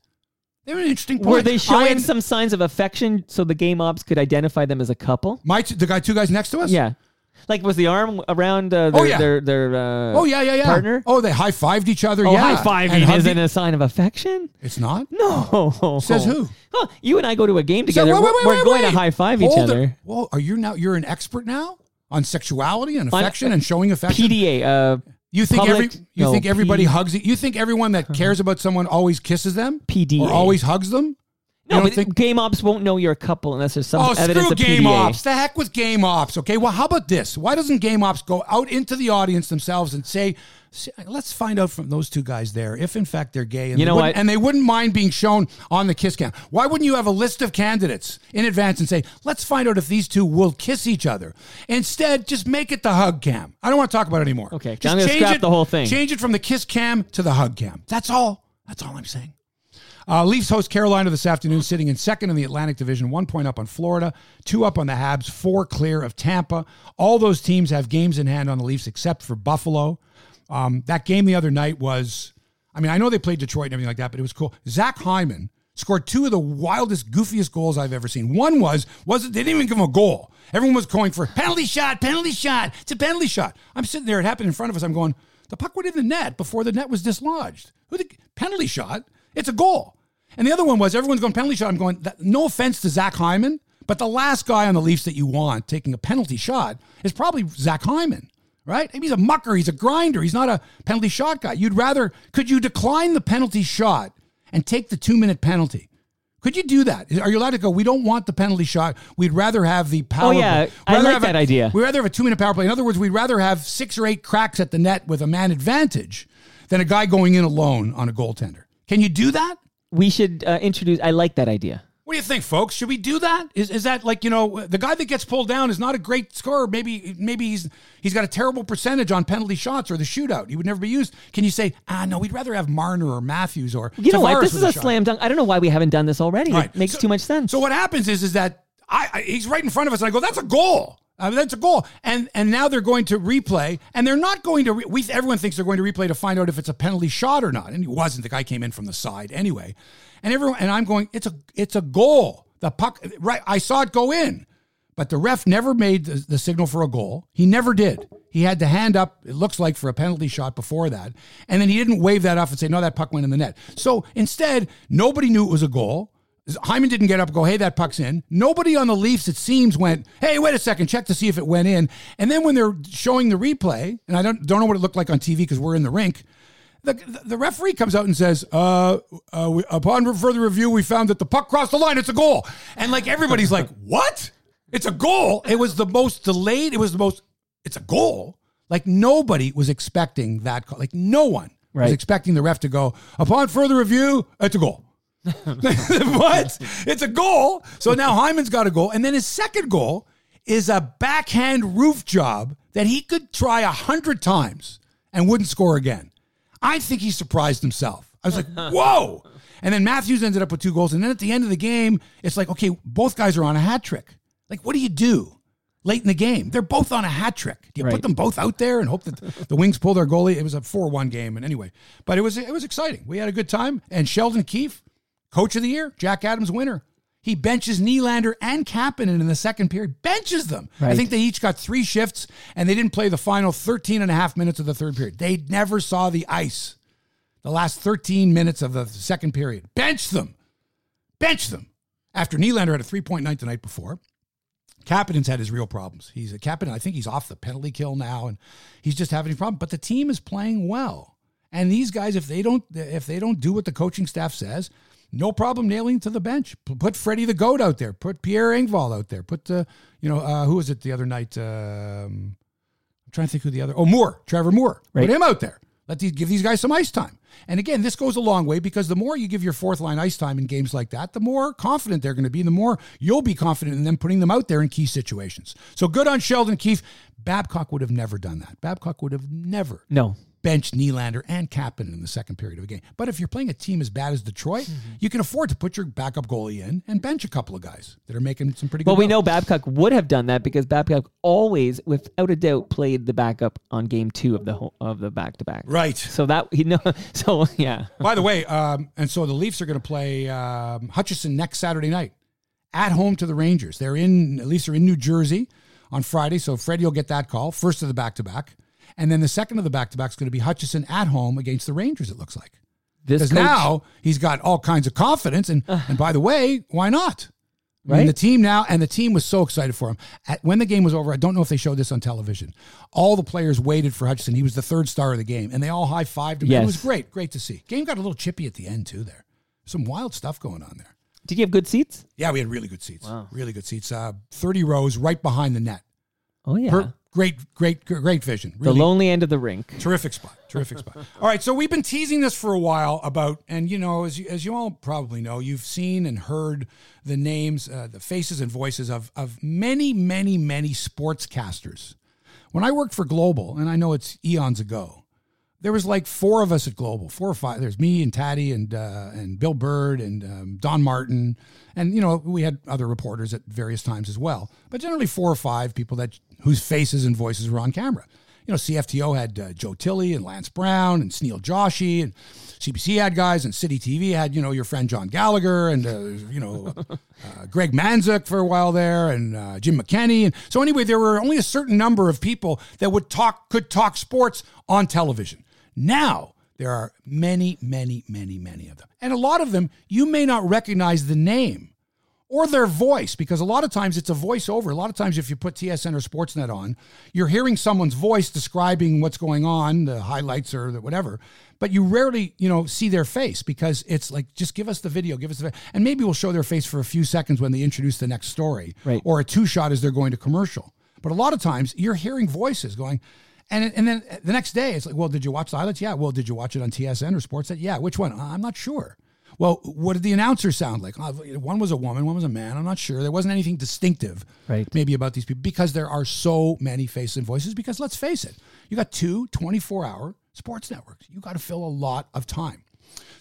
They were an interesting point. Were they showing some signs of affection so the game ops could identify them as a couple? My two, the guy, two guys next to us. Yeah. Like was the arm around uh, their Oh, yeah. their, their uh, Oh yeah, yeah, yeah. partner? Oh, they high fived each other. Oh, yeah. high fiving isn't a sign of affection. It's not. No. Says who? Huh, you and I go to a game So, together. wait, wait, we're wait, going to high five each Hold it. other. Well, are you now? You're an expert now on sexuality and On- affection and showing affection. PDA. Uh, You think Public- every you no, think everybody P- hugs it? You think everyone that uh-huh. cares about someone always kisses them? PDA. Or always hugs them? no, you don't but think game ops won't know you're a couple unless there's some Oh, evidence screw of game PDA. ops. The heck with game ops. Okay. Well, how about this? Why doesn't game ops go out into the audience themselves and say, "See, let's find out from those two guys there if in fact they're gay and You they know wouldn't- what? and they wouldn't mind being shown on the kiss cam. Why wouldn't you have a list of candidates in advance and say, let's find out if these two will kiss each other? Instead, just make it the hug cam. I don't want to talk about it anymore. Okay, Just I'm change scrap it- the whole thing. Change it from the kiss cam to the hug cam. That's all. That's all I'm saying. Uh, Leafs host Carolina this afternoon, sitting in second in the Atlantic Division, one point up on Florida, two up on the Habs, four clear of Tampa. All those teams have games in hand on the Leafs except for Buffalo. Um, that game the other night was, I mean, I know they played Detroit and everything like that, but it was cool. Zach Hyman scored two of the wildest, goofiest goals I've ever seen. One was, was they didn't even give him a goal. Everyone was going for penalty shot, penalty shot. It's a penalty shot. I'm sitting there, it happened in front of us. I'm going, the puck went in the net before the net was dislodged. Who the penalty shot? It's a goal. And the other one was everyone's going penalty shot. I'm going, that, no offense to Zach Hyman, but the last guy on the Leafs that you want taking a penalty shot is probably Zach Hyman, right? He's a mucker, he's a grinder, he's not a penalty shot guy. You'd rather, could you decline the penalty shot and take the two minute penalty? Could you do that? Are you allowed to go? We don't want the penalty shot. We'd rather have the power. Oh, yeah. play. I like have a- that idea. We'd rather have a two minute power play. In other words, we'd rather have six or eight cracks at the net with a man advantage than a guy going in alone on a goaltender. Can you do that? We should uh, introduce. I like that idea. What do you think, folks? Should we do that? Is, is that like you know the guy that gets pulled down is not a great scorer? Maybe maybe he's he's got a terrible percentage on penalty shots or the shootout. He would never be used. Can you say ah no? We'd rather have Marner or Matthews or You know what? This is a shot. slam dunk. I don't know why we haven't done this already. Right. It makes So- too much sense. So what happens is is that I, I he's right in front of us, and I go, "That's a goal. Mean, that's a goal." And and now they're going to replay, and they're not going to. Re- we everyone thinks they're going to replay to find out if it's a penalty shot or not, and it wasn't. The guy came in from the side anyway, and everyone and I'm going, "It's a it's a goal." The puck, right? I saw it go in. But the ref never made the, the signal for a goal. He never did. He had to hand up, it looks like, for a penalty shot before that. And then he didn't wave that off and say, no, that puck went in the net. So instead, nobody knew it was a goal. Hyman didn't get up and go, hey, that puck's in. Nobody on the Leafs, it seems, went, hey, wait a second, check to see if it went in. And then when they're showing the replay, and I don't, don't know what it looked like on TV because we're in the rink, the, the referee comes out and says, uh, uh, we, upon further review, we found that the puck crossed the line. It's a goal. And like everybody's like, what? It's a goal. It was the most delayed. It was the most, it's a goal. Like nobody was expecting that call. Like no one was expecting the ref to go, upon further review, it's a goal. what? It's a goal. So now Hyman's got a goal. And then his second goal is a backhand roof job that he could try a hundred times and wouldn't score again. I think he surprised himself. I was like, whoa. And then Matthews ended up with two goals. And then at the end of the game, it's like, okay, both guys are on a hat trick. Like, what do you do late in the game? They're both on a hat trick. Do you Right. put them both out there and hope that the Wings pull their goalie? It was a 4 1 game. And anyway, but it was, it was exciting. We had a good time. And Sheldon Keefe, coach of the year, Jack Adams winner. He benches Nylander and Kapanen in the second period, benches them. I think they each got three shifts and they didn't play the final 13 and a half minutes of the third period. They never saw the ice the last 13 minutes of the second period. Bench them. Bench them. After Nylander had a three point night the night before, Kapanen's had his real problems. He's a Kapanen. I think he's off the penalty kill now, and he's just having a problem. But the team is playing well, and these guys, if they don't, if they don't do what the coaching staff says, no problem nailing to the bench. Put Freddie the Goat out there. Put Pierre Engvall out there. Put uh, you know uh, who was it the other night? Um, I'm trying to think who the other. Oh, Moore, Trevor Moore. Right. Put him out there. Let these give these guys some ice time. And again, this goes a long way because the more you give your fourth line ice time in games like that, the more confident they're going to be. The more you'll be confident in them putting them out there in key situations. So good on Sheldon Keefe. Babcock would have never done that. Babcock would have never No. Benched Nylander and Kapanen in the second period of a game. But if you're playing a team as bad as Detroit, Mm-hmm. you can afford to put your backup goalie in and bench a couple of guys that are making some pretty good. Well, we goals. know Babcock would have done that because Babcock always, without a doubt, played the backup on game two of the whole, of the back to back. Right. So that you know, so yeah, By the way, um, and so the Leafs are going to play um, Hutchinson next Saturday night at home to the Rangers. They're in, the Leafs are in New Jersey on Friday, so Freddie will get that call, first of the back to back. And then the second of the back to back is going to be Hutchinson at home against the Rangers, it looks like. Because now he's got all kinds of confidence. And, and by the way, why not? Right. the team now, and the team was so excited for him. At, when the game was over, I don't know if they showed this on television. All the players waited for Hutchinson. He was the third star of the game, and they all high fived him. It was great, great to see. Game got a little chippy at the end too. There, some wild stuff going on there. did you have good seats? Yeah, we had really good seats. Wow. Really good seats. Uh, Thirty rows right behind the net. Oh yeah, Per- great, great, great vision. the lonely end of the rink. Terrific spot. Terrific spot. All right, so we've been teasing this for a while about, and you know, as you, as you all probably know, you've seen and heard the names, uh, the faces and voices of of many, many, many sportscasters. When I worked for Global, and I know it's eons ago, there was like four of us at Global, four or five. There's me and Taddy and uh, and Bill Bird and um, Don Martin, and you know we had other reporters at various times as well. But generally four or five people that whose faces and voices were on camera. You know, CFTO had uh, Joe Tilley and Lance Brown and Sneal Joshi, and CBC had guys, and City TV had you know your friend John Gallagher and uh, you know uh, Greg Manzuk for a while there, and uh, Jim McKenney. And so anyway, there were only a certain number of people that would talk could talk sports on television. Now there are many, many, many, many of them, and a lot of them you may not recognize the name or their voice because a lot of times it's a voiceover. A lot of times, if you put TSN or Sportsnet on, you're hearing someone's voice describing what's going on, the highlights or the whatever. But you rarely, you know, see their face because it's like just give us the video, give us the, and maybe we'll show their face for a few seconds when they introduce the next story, Right. or a two shot as they're going to commercial. But a lot of times you're hearing voices going. And, and then the next day, it's like, well, did you watch the highlights? Yeah. Well, did you watch it on TSN or Sportsnet? Yeah. Which one? I'm not sure. Well, what did the announcer sound like? Uh, One was a woman, one was a man. I'm not sure. There wasn't anything distinctive, Right. maybe about these people because there are so many faces and voices. Because let's face it, you got two 24 hour sports networks. You got to fill a lot of time.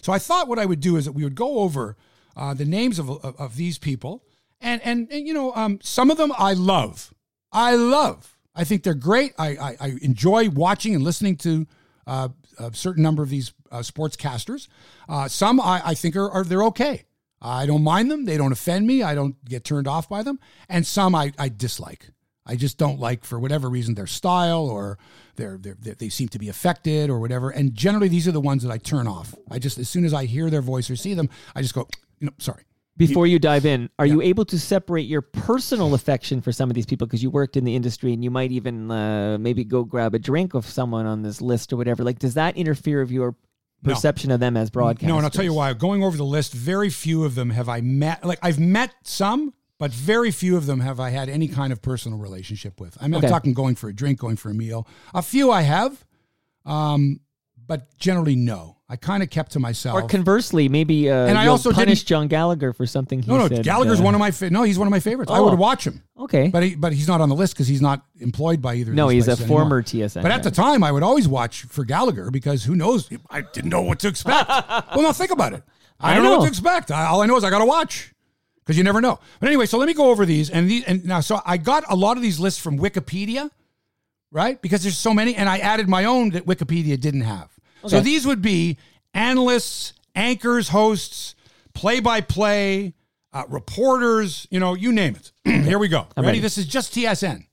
So I thought what I would do is that we would go over uh, the names of, of, of these people, and and, and you know, um, some of them I love. I love. I think they're great. I I, I enjoy watching and listening to uh, a certain number of these uh, sportscasters. Uh, some I, I think are, are they're okay. I don't mind them. They don't offend me. I don't get turned off by them. And some I, I dislike. I just don't like for whatever reason their style or their, their, their they seem to be affected or whatever. And generally these are the ones that I turn off. I just as soon as I hear their voice or see them, I just go, you know, sorry. Before you dive in, are you able to separate your personal affection for some of these people because you worked in the industry and you might even uh, maybe go grab a drink of someone on this list or whatever? Like, does that interfere with your No. perception of them as broadcasters? No, and I'll tell you why. Going over the list, very few of them have I met. Like I've met some, but very few of them have I had any kind of personal relationship with. I mean, Okay. I'm talking going for a drink, going for a meal. A few I have, um, but generally no. I kind of kept to myself. Or conversely, maybe uh, And I also punish John Gallagher for something he no, no, said. Gallagher's uh, one of my fa- no, he's one of my favorites. I Oh. would watch him, Okay. but he, but he's not on the list because he's not employed by either. of no, he's a anymore. former TSN. But at the time, I would always watch for Gallagher because who knows? I didn't know what to expect. well, now think about it. I I don't know. what to expect. I, all I know is I got to watch because you never know. But anyway, so let me go over these and these and now so I got a lot of these lists from Wikipedia, right? Because there's so many, and I added my own that Wikipedia didn't have. So these would be analysts, anchors, hosts, play-by-play, uh, reporters. You know, you name it. Here we go. Ready? ready. This is just TSN.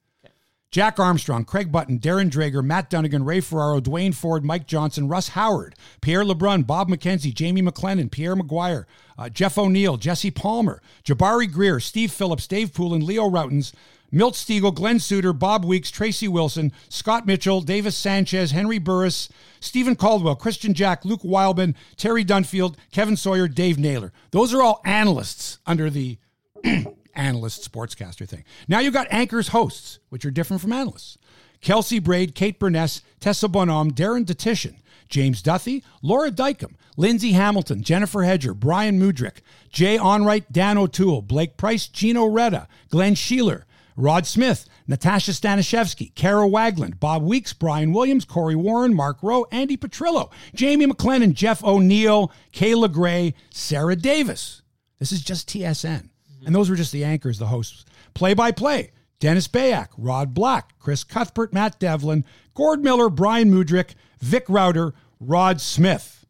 Jack Armstrong, Craig Button, Darren Dreger, Matt Dunnigan, Ray Ferraro, Duane Forde, Mike Johnson, Russ Howard, Pierre LeBrun, Bob McKenzie, Jamie McLennan, Pierre McGuire, uh, Jeff O'Neill, Jesse Palmer, Jabari Greer, Steve Phillips, Dave Poulin, Leo Rautins, Milt Stegall, Glenn Suter, Bob Weeks, Tracy Wilson, Scott Mitchell, Davis Sanchez, Henry Burris, Stephen Caldwell, Christian Jack, Luke Wileman, Terry Dunfield, Kevin Sawyer, Dave Naylor. Those are all analysts under the analyst sportscaster thing. Now you've got anchors hosts, which are different from analysts. Kelsey Braid, Kate Beirness, Tessa Bonhomme, Darren Dutchyshen, James Duthie, Laura Diakun, Lindsay Hamilton, Jennifer Hedger, Brian Mudryk, Jay Onrait, Dan O'Toole, Blake Price, Gino Reda, Glenn Sheeler, Rod Smith, Natasha Staniszewski, Kara Wagland, Bob Weeks, Brian Williams, Corey Warren, Mark Rowe, Andy Petrillo, Jamie McLennan, Jeff O'Neill, Kayla Gray, Sarah Davis. This is just TSN. And those were just the anchors, the hosts. Play by play Dennis Beyak, Rod Black, Chris Cuthbert, Matt Devlin, Gord Miller, Brian Mudryk, Vic Rauter, Rod Smith.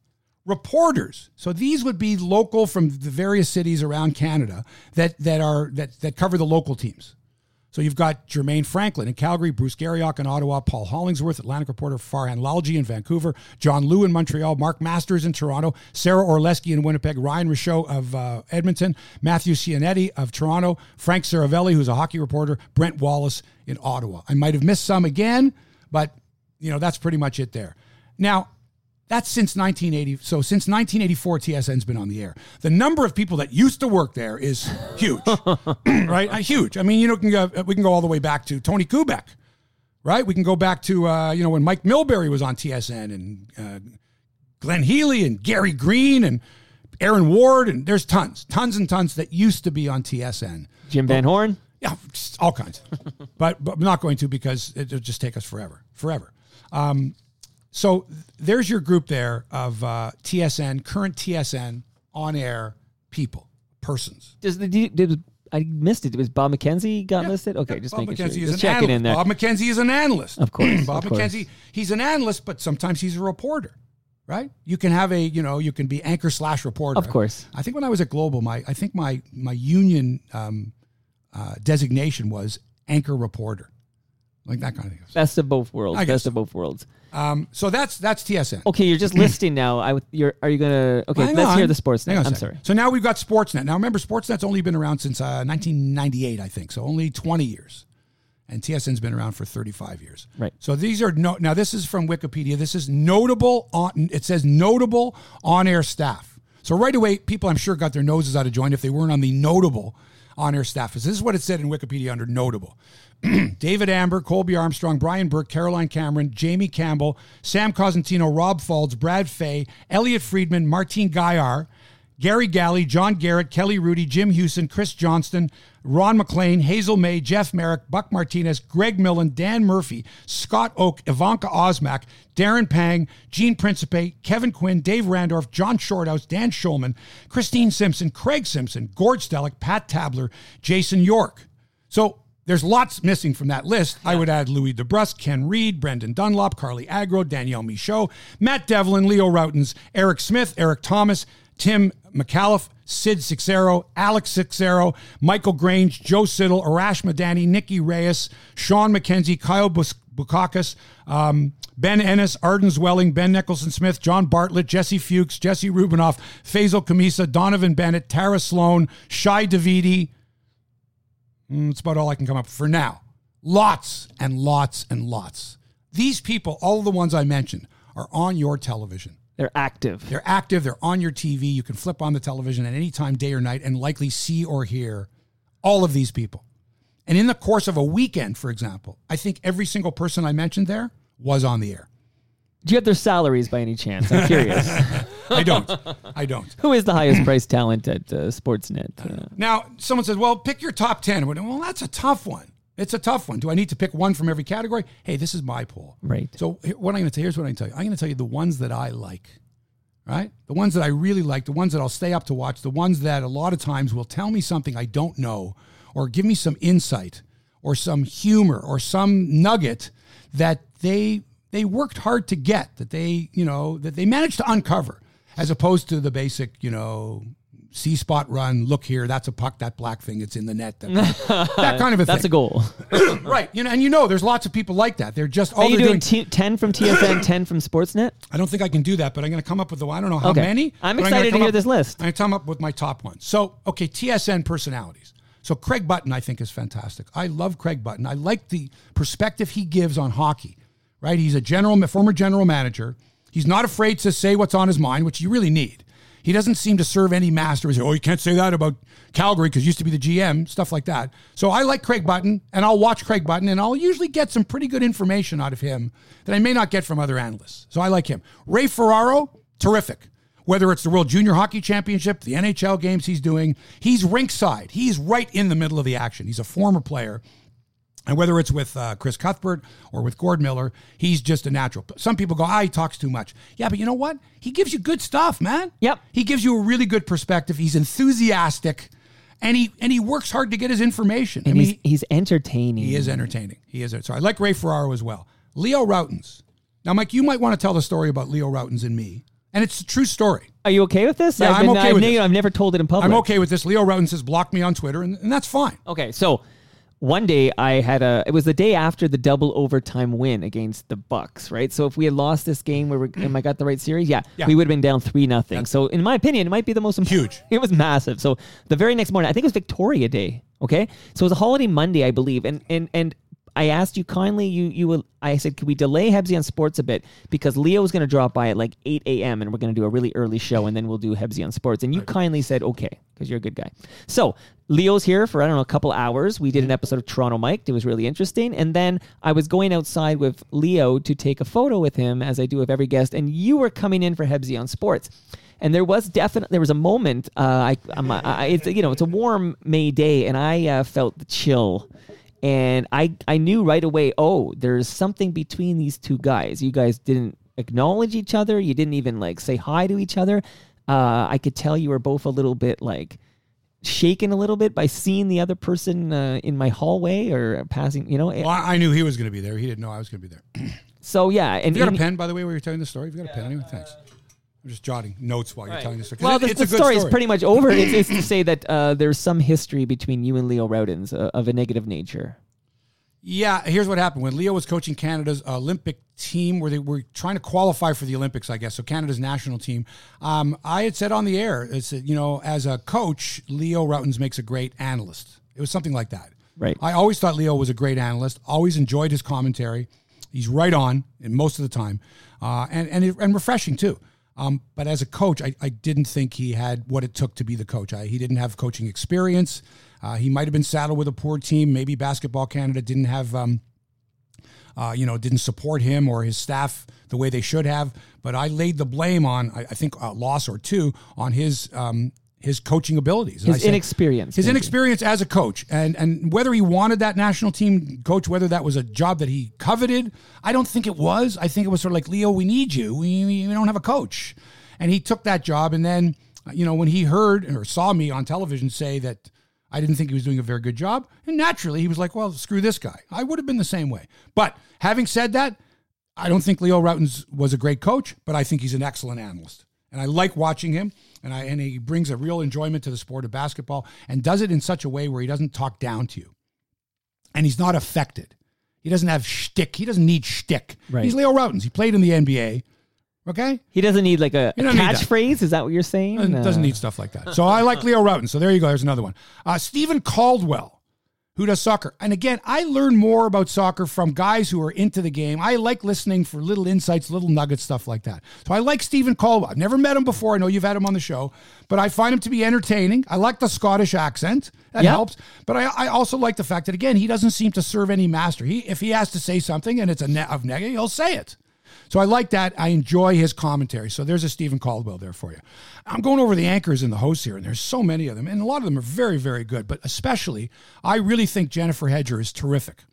Reporters. So these would be local from the various cities around Canada that, that are that, that cover the local teams. So you've got Jermaine Franklin in Calgary, Bruce Garrioch in Ottawa, Paul Hollingsworth, Atlantic reporter Farhan Lalji in Vancouver, John Liu in Montreal, Mark Masters in Toronto, Sara Orlesky in Winnipeg, Ryan Rishaug of uh, Edmonton, Matthew Scianitti of Toronto, Frank Seravalli, who's a hockey reporter, Brent Wallace in Ottawa. I might have missed some again, but you know that's pretty much it there. Now, that's since 1980. So since 1984, TSN's been on the air. The number of people that used to work there is huge, right? Uh, huge. I mean, you know, can go, we can go all the way back to Tony Kubek, right? We can go back to uh, you know when Mike Milbury was on TSN and uh, Glenn Healy and Gary Green and Aaron Ward and there's tons, tons and tons that used to be on TSN. Jim Van Horne. Yeah, all kinds. but, but I'm not going to because it'll just take us forever, forever. Um, so there's your group there of uh, TSN, current TSN on air people, persons. Does the did, did- I missed it? Was Bob McKenzie got Yeah, listed? Okay, yeah, just Bob making McKenzie sure. is Just an checking analyst. in there. Bob McKenzie is an analyst. Of course, Bob of course. McKenzie, he's an analyst, but sometimes he's a reporter, right? You can have a, you know, you can be anchor slash reporter. Of course. I think when I was at Global, my I think my my union um, uh, designation was anchor reporter, like that kind of thing. Best of both worlds. I guess Best of both worlds. Um, so that's that's TSN. Okay, you're just listing now. I would- you're are you gonna? Okay, Hang let's on. hear the sports. Hang Now. on a I'm sorry. So now we've got Sportsnet. Now remember, Sportsnet's only been around since uh, 1998, I think. So only 20 years, and TSN's been around for 35 years. Right. So these are no. Now this is from Wikipedia. This is notable on. It says notable on-air staff. So right away, people I'm sure got their noses out of joint if they weren't on the notable on-air staff. This is what it said in Wikipedia under notable. David Amber, Colby Armstrong, Brian Burke, Caroline Cameron, Jamie Campbell, Sam Cosentino, Rob Faulds, Brad Fay, Elliot Friedman, Martine Gaillard, Gary Galley, John Garrett, Kelly Hrudey, Jim Houston, Chris Johnston, Ron MacLean, Hazel May, Jeff Marek, Buck Martinez, Greg Millen, Dan Murphy, Scott Oake, Evanka Osmak, Darren Pang, Gene Principe, Kevin Quinn, Dave Randorf, John Shorthouse, Dan Shulman, Christine Simpson, Craig Simpson, Gord Stellick, Pat Tabler, Jason York. So there's lots missing from that list. I would add Louis DeBrusk, Ken Reed, Brendan Dunlop, Carly Agro, Danielle Michaud, Matt Devlin, Leo Rautins, Eric Smith, Eric Thomas, Tim McAuliffe, Sid Seixeiro, Alex Sixero, Michael Grange, Joe Siddall, Arash Madani, Nikki Reyes, Sean McKenzie, Kyle Bus- Bukauskas, um, Ben Ennis, Arden Zwelling, Ben Nicholson Smith, John Bartlett, Jesse Fuchs, Jesse Rubinoff, Faizal Khamisa, Donovan Bennett, Tara Sloan, Shi Davidi, Mm, That's about all I can come up with for now. Lots and lots and lots. These people, all of the ones I mentioned, are on your television. They're active. They're active, they're on your TV. You can flip on the television at any time, day or night, and likely see or hear all of these people. And in the course of a weekend, for example, I think every single person I mentioned there was on the air. Do you have their salaries by any chance? I'm curious. I don't. I don't. Who is the highest priced talent at uh, Sportsnet? Uh, Now, someone says, well, pick your top 10. Well, that's a tough one. It's a tough one. Do I need to pick one from every category? Hey, this is my poll. right. So what I'm going to tell you, here's what I can tell you. I'm going to tell you the ones that I like, right? The ones that I really like, the ones that I'll stay up to watch, the ones that a lot of times will tell me something I don't know, or give me some insight, or some humor, or some nugget that they they worked hard to get, that they you know that they managed to uncover, as opposed to the basic you know. C spot run. Look here. That's a puck. That black thing. It's in the net. That, that kind of a That's a goal. right. You know, and you know, there's lots of people like that. They're just oh, all Are you doing doing. t- 10 from TSN, 10 from Sportsnet? I don't think I can do that, but I'm going to come up with the. I don't know how Okay. many. I'm excited to hear up- this list. I'm going to come up with my top ones. So, okay, TSN personalities. So Craig Button, I think, is fantastic. I love Craig Button. I like the perspective he gives on hockey. Right? He's a general, former general manager. He's not afraid to say what's on his mind, which you really need. He doesn't seem to serve any master. Oh, you can't say that about Calgary because he used to be the GM, stuff like that. So I like Craig Button, and I'll watch Craig Button, and I'll usually get some pretty good information out of him that I may not get from other analysts. So I like him. Ray Ferraro, terrific. Whether it's the World Junior Hockey Championship, the NHL games he's doing, he's rinkside. He's right in the middle of the action. He's a former player. And whether it's with uh, Chris Cuthbert or with Gord Miller, he's just a natural. Some people go, ah, he talks too much. Yeah, but you know what? He gives you good stuff, man. Yep. He gives you a really good perspective. He's enthusiastic, and he and he works hard to get his information. I mean, he's, he's entertaining. he is entertaining. He is. So I like Ray Ferraro as well. Leo Rautins. Now, Mike, you might want to tell the story about Leo Rautins and me, and it's a true story. Are you okay with this? Yeah, I'm been, okay I've, with ne- this. I've never told it in public. I'm okay with this. Leo Rautins has blocked me on Twitter, and, and that's fine. Okay, so one day I had a. It was the day after the double overtime win against the Bucks, right? So if we had lost this game, where we mm. am I got the right series? Yeah, Yeah. we would have been down three nothing. So in my opinion, it might be the most important. Huge. It was massive. So the very next morning, I think it was Victoria Day. Okay, so it was a holiday Monday, I believe, and and and. I asked you kindly. You you will. I said, can we delay Hebsy on Sports a bit because Leo was going to drop by at like 8 a.m. and we're going to do a really early show and then we'll do Hebsy on Sports. And you kindly said okay because you're a good guy. So Leo's here for I don't know a couple hours. We did an episode of Toronto Mike. It was really interesting. And then I was going outside with Leo to take a photo with him as I do with every guest. And you were coming in for Hebsy on Sports. And there was definitely there was a moment. Uh, I, I'm, I it's you know it's a warm May day, and I uh, felt the chill and I I knew right away. Oh, there's something between these two guys. You guys didn't acknowledge each other. You didn't even like say hi to each other. Uh, I could tell you were both a little bit like shaken a little bit by seeing the other person uh, in my hallway or passing. You know. Well, I knew he was going to be there. He didn't know I was going to be there. So yeah, and You got a pen, by the way, while you're telling the story? You got a pen anyway? Thanks. I'm just jotting notes while you're telling the story. 'Cause Well, it- the, it's the a good story, story is pretty much over. it's, it's to say that uh, there's some history between you and Leo Rautins uh, of a negative nature. Yeah, here's what happened. When Leo was coaching Canada's Olympic team, where they were trying to qualify for the Olympics, I guess, so Canada's national team, um, I had said on the air, it's, you know, as a coach, Leo Rautins makes a great analyst. It was something like that. Right. I always thought Leo was a great analyst, always enjoyed his commentary. He's right on in most of the time, uh, and, and, and refreshing too. Um, but as a coach, I, I didn't think he had what it took to be the coach. I, he didn't have coaching experience. Uh, he might have been saddled with a poor team. Maybe Basketball Canada didn't have, um, uh, you know, didn't support him or his staff the way they should have. But I laid the blame on, I, I think, a loss or two on his um, his coaching abilities. His said- inexperience. his maybe. inexperience as a coach and and whether he wanted that national team coach whether that was a job that he coveted i don't think it was i think it was sort of like leo we need you we, we don't have a coach and he took that job and then you know when he heard or saw me on television say that i didn't think he was doing a very good job and naturally he was like well screw this guy i would have been the same way but having said that I don't think Leo Rautins was a great coach, but I think he's an excellent analyst. And I like watching him, and I and he brings a real enjoyment to the sport of basketball and does it in such a way where he doesn't talk down to you. And he's not affected. He doesn't have shtick. He doesn't need shtick. Right. He's Leo Rautins. He played in the NBA. Okay? He doesn't need like a, a don't need that. catchphrase. Is that what you're saying? Doesn't, Uh, doesn't need stuff like that. So I like Leo Routen. So there you go. There's another one. Uh, Stephen Caldwell, who does soccer. And again, I learn more about soccer from guys who are into the game. I like listening for little insights, little nuggets, stuff like that. So I like Stephen Caldwell. I've never met him before. I know you've had him on the show, but I find him to be entertaining. I like the Scottish accent. That Yeah. helps. But I, I also like the fact that, again, he doesn't seem to serve any master. He If he has to say something and it's a ne- of negative, he'll say it. So I like that. I enjoy his commentary. So there's a Stephen Caldwell there for you. I'm going over the anchors and the hosts here, and there's so many of them, and a lot of them are very, very good. But especially, I really think Jennifer Hedger is terrific.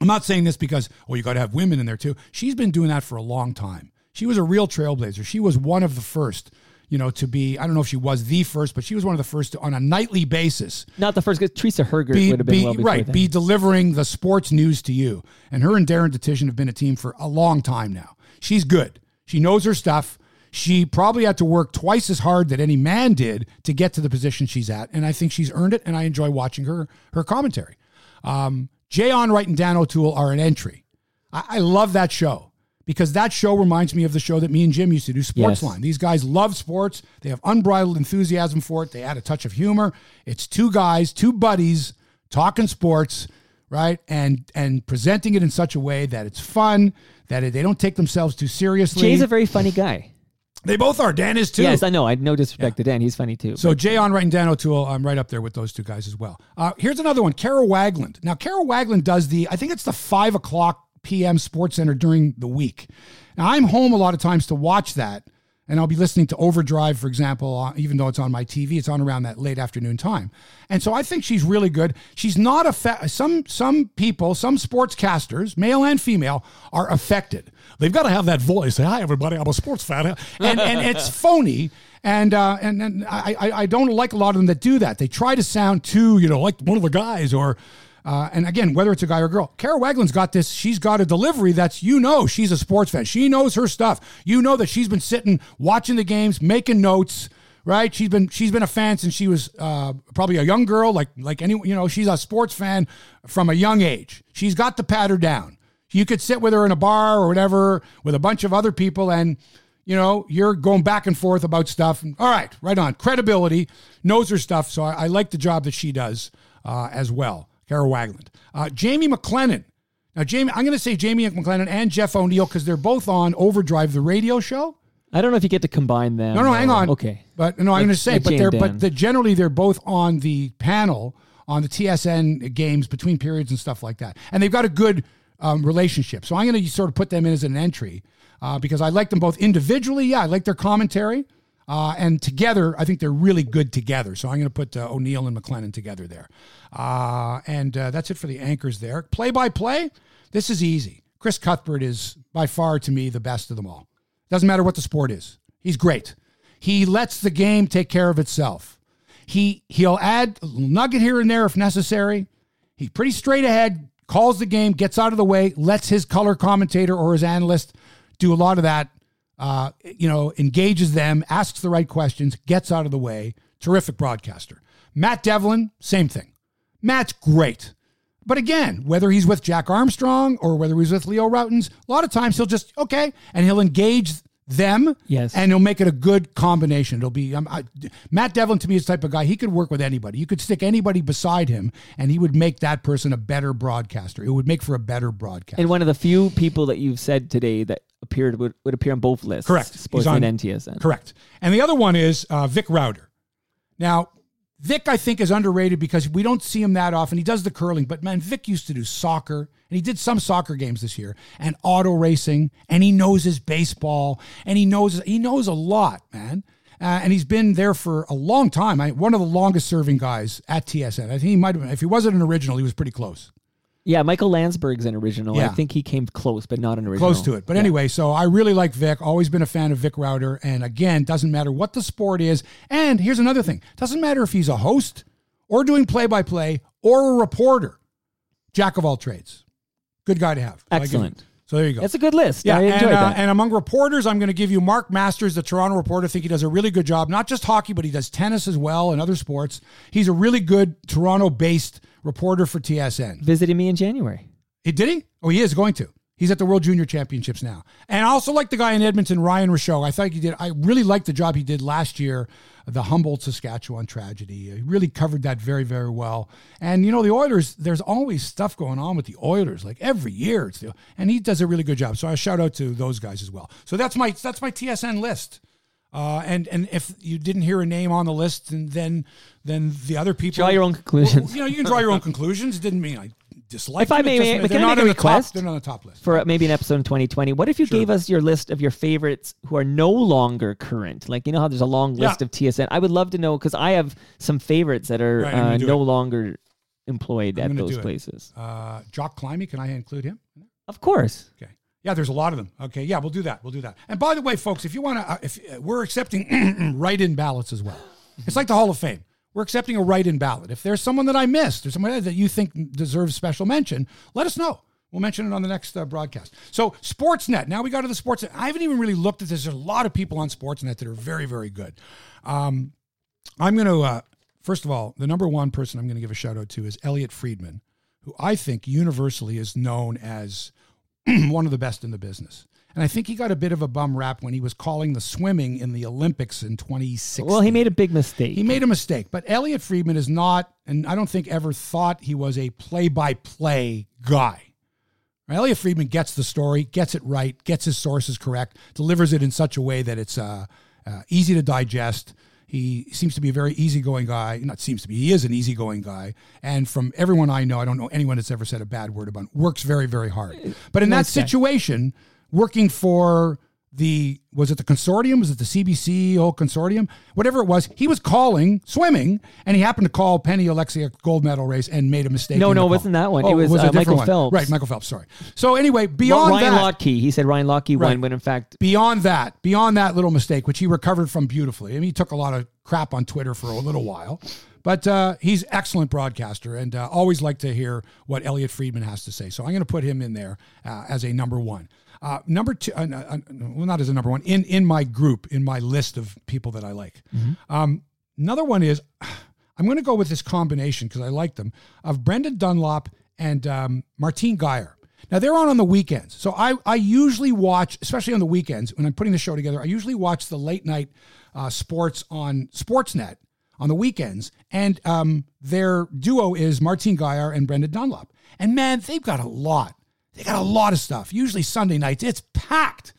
I'm not saying this because, oh, you got to have women in there too. She's been doing that for a long time. She was a real trailblazer. She was one of the first, you know, to be, I don't know if she was the first, but she was one of the first to, on a nightly basis. Not the first, because Teresa Hergert be, would have been be, well Right, then. be delivering the sports news to you. And her and Darren Dutchyshen have been a team for a long time now. She's good. She knows her stuff. She probably had to work twice as hard that any man did to get to the position she's at. And I think she's earned it, and I enjoy watching her her commentary. Um, Jay Onrait and Dan O'Toole are an entry. I, I, love that show because that show reminds me of the show that me and Jim used to do, Sportsline. Yes. These guys love sports. They have unbridled enthusiasm for it. They add a touch of humor. It's two guys, two buddies talking sports, right? And and presenting it in such a way that it's fun, that they don't take themselves too seriously. Jay's a very funny guy. They both are. Dan is too. Yes, I know. I no disrespect yeah. to Dan. He's funny too. So but. Jay Onrait and Dan O'Toole, I'm right up there with those two guys as well. Uh, here's another one. Kara Wagland. Now, Kara Wagland does the, I think it's the five o'clock p.m. Sports Center during the week. Now, I'm home a lot of times to watch that and I'll be listening to Overdrive, for example, uh, even though it's on my TV, it's on around that late afternoon time. And so I think she's really good. She's not a fa- some some people, some sportscasters, male and female, are affected. They've got to have that voice. Say, "Hi, everybody, I'm a sports fan," and and it's phony. And uh, and and I I don't like a lot of them that do that. They try to sound too, you know, like one of the guys or uh, and again, whether it's a guy or girl, Kara Wagland's got this. She's got a delivery that's, you know, she's a sports fan. She knows her stuff. You know that she's been sitting, watching the games, making notes, right? She's been she's been a fan since she was uh, probably a young girl, like like any you know, she's a sports fan from a young age. She's got the patter down. You could sit with her in a bar or whatever with a bunch of other people and you know, you're going back and forth about stuff. All right, right on. Credibility, knows her stuff. So I, I like the job that she does uh, as well. Kara Wagland. Uh, Jamie McLennan. Now, Jamie, I'm going to say Jamie McLennan and Jeff O'Neill because they're both on Overdrive, the radio show. I don't know if you get to combine them. No, no, hang on. Okay, but no, I'm going to say, like but they're but the, generally they're both on the panel on the TSN games between periods and stuff like that, and they've got a good um, relationship. So I'm going to sort of put them in as an entry uh, because I like them both individually. Yeah, I like their commentary. Uh, and together, I think they're really good together. So I'm going to put uh, O'Neill and McLennan together there. Uh, and uh, that's it for the anchors there. Play by play, this is easy. Chris Cuthbert is by far, to me, the best of them all. Doesn't matter what the sport is, he's great. He lets the game take care of itself. He he'll add a nugget here and there if necessary. He's pretty straight ahead, calls the game, gets out of the way, lets his color commentator or his analyst do a lot of that uh, you know, engages them, asks the right questions, gets out of the way. Terrific broadcaster. Matt Devlin, same thing. Matt's great. But again, whether he's with Jack Armstrong or whether he's with Leo Rautins, a lot of times he'll just, okay, and he'll engage them. Yes. And he'll make it a good combination. It'll be um, I, Matt Devlin to me is the type of guy he could work with anybody. You could stick anybody beside him, and he would make that person a better broadcaster. It would make for a better broadcast. And one of the few people that you've said today that appeared would, would appear on both lists. Correct. Sportsnet and TSN. Correct. And the other one is uh, Vic Rauter. Now, Vic, I think, is underrated because we don't see him that often. He does the curling, but man, Vic used to do soccer, and he did some soccer games this year, and auto racing, and he knows his baseball, and he knows he knows a lot, man. Uh, and he's been there for a long time. I, one of the longest serving guys at TSN. I think he might have been. If he wasn't an original, he was pretty close. Yeah, Michael Landsberg's an original. Yeah. I think he came close, but not an original. Close to it. But yeah. anyway, so I really like Vic. Always been a fan of Vic Rauter. And again, doesn't matter what the sport is. And here's another thing doesn't matter if he's a host or doing play by play or a reporter. Jack of all trades. Good guy to have. Excellent. So there you go. That's a good list. Yeah, I enjoyed and, uh, that. And among reporters, I'm going to give you Mark Masters, the Toronto reporter. I think he does a really good job, not just hockey, but he does tennis as well and other sports. He's a really good Toronto based reporter for TSN. Visited me in January. He did he? Oh, he is going to. He's at the World Junior Championships now. And I also like the guy in Edmonton, Ryan Rishaug. I thought he did. I really liked the job he did last year, the Humboldt, Saskatchewan tragedy. He really covered that very, very well. And you know, the Oilers. There's always stuff going on with the Oilers, like every year. It's the, and he does a really good job. So I shout out to those guys as well. So that's my that's my TSN list. Uh, and and if you didn't hear a name on the list, and then then the other people draw your own conclusions. Well, you know, you can draw your own conclusions. It didn't mean I dislike. If I may- may- can I make a the top- request? They're not on the top list. for maybe an episode in 2020. What if you gave us your list of your favorites who are no longer current? Like you know how there's a long list Yeah. of TSN. I would love to know because I have some favorites that are Right, uh, no it. longer employed I'm at those places. Uh, Jock Climie, can I include him? Of course. Okay. Yeah, there's a lot of them. Okay. Yeah, we'll do that. We'll do that. And by the way, folks, if you want to, uh, if uh, we're accepting write-in ballots as well. It's like the Hall of Fame. We're accepting a write-in ballot. If there's someone that I missed or someone that you think deserves special mention, let us know. We'll mention it on the next uh, broadcast. So, Sportsnet. Now we got to the Sportsnet. I haven't even really looked at this. There's a lot of people on Sportsnet that are very, very good. Um, I'm going to, uh, first of all, the number one person I'm going to give a shout out to is Elliot Friedman, who I think universally is known as one of the best in the business. And I think he got a bit of a bum rap when he was calling the swimming in the Olympics in 2016. Well, he made a big mistake. He made a mistake, but Elliot Friedman is not, and I don't think ever thought he was a play-by-play guy. Elliot Friedman gets the story, gets it right, gets his sources correct, delivers it in such a way that it's uh, uh, easy to digest. He seems to be a very easygoing guy. Not seems to be. He is an easygoing guy. And from everyone I know, I don't know anyone that's ever said a bad word about him. Works very, very hard. Eh, but in that Nice guy. situation, working for the was it the consortium? Was it the CBC old consortium? Whatever it was, he was calling swimming, and he happened to call Penny Oleksiak gold medal race and made a mistake. No, no, it wasn't that one. It Oh, was, uh, Michael one. Phelps. Right, Michael Phelps. Sorry. So anyway, Well, beyond Ryan that, Lochte. He said Ryan Lochte Right. won when in fact beyond that, beyond that little mistake, which he recovered from beautifully. I mean, he took a lot of crap on Twitter for a little while, but uh, he's excellent broadcaster, and uh, always like to hear what Elliot Friedman has to say. So I'm going to put him in there uh, as a number one. Uh, number two, uh, uh, well, not as a number one in in my group, in my list of people that I like. Um, another one is I'm going to go with this combination because I like them of Brendan Dunlop and um, Martine Gaillard. Now they're on on the weekends, so I I usually watch, especially on the weekends when I'm putting the show together. I usually watch the late night uh, sports on Sportsnet on the weekends, and um, their duo is Martine Gaillard and Brendan Dunlop. And man, they've got a lot. They got a lot of stuff. Usually Sunday nights, it's packed.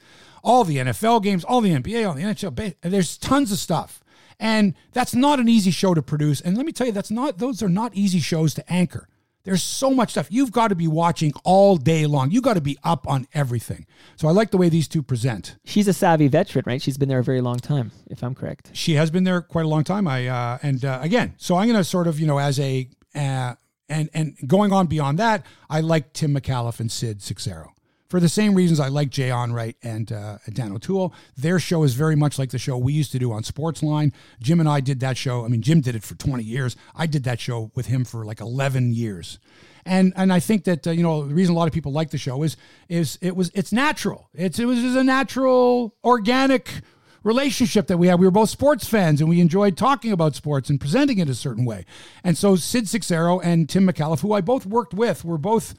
All the NFL games, all the NBA, all the NHL. There's tons of stuff. And that's not an easy show to produce. And let me tell you, that's not those are not easy shows to anchor. There's so much stuff. You've got to be watching all day long. You've got to be up on everything. So I like the way these two present. she's a savvy veteran, right? She's been there a very long time, if I'm correct. She has been there quite a long time. I uh, and uh, again, so I'm going to sort of you know as a uh, and and going on beyond that, I like Tim McAuliffe and Sid Seixeiro for the same reasons I like Jay Onrait and uh, Dan O'Toole. Their show is very much like the show we used to do on Sportsline. Jim and I did that show. I mean, Jim did it for 20 years. I did that show with him for like 11 years. And, and I think that uh, you know the reason a lot of people like the show is is it was it's natural it's it was just a natural organic relationship that we had. We were both sports fans and we enjoyed talking about sports and presenting it a certain way. And so Sid Seixeiro and Tim McAuliffe, who I both worked with, were both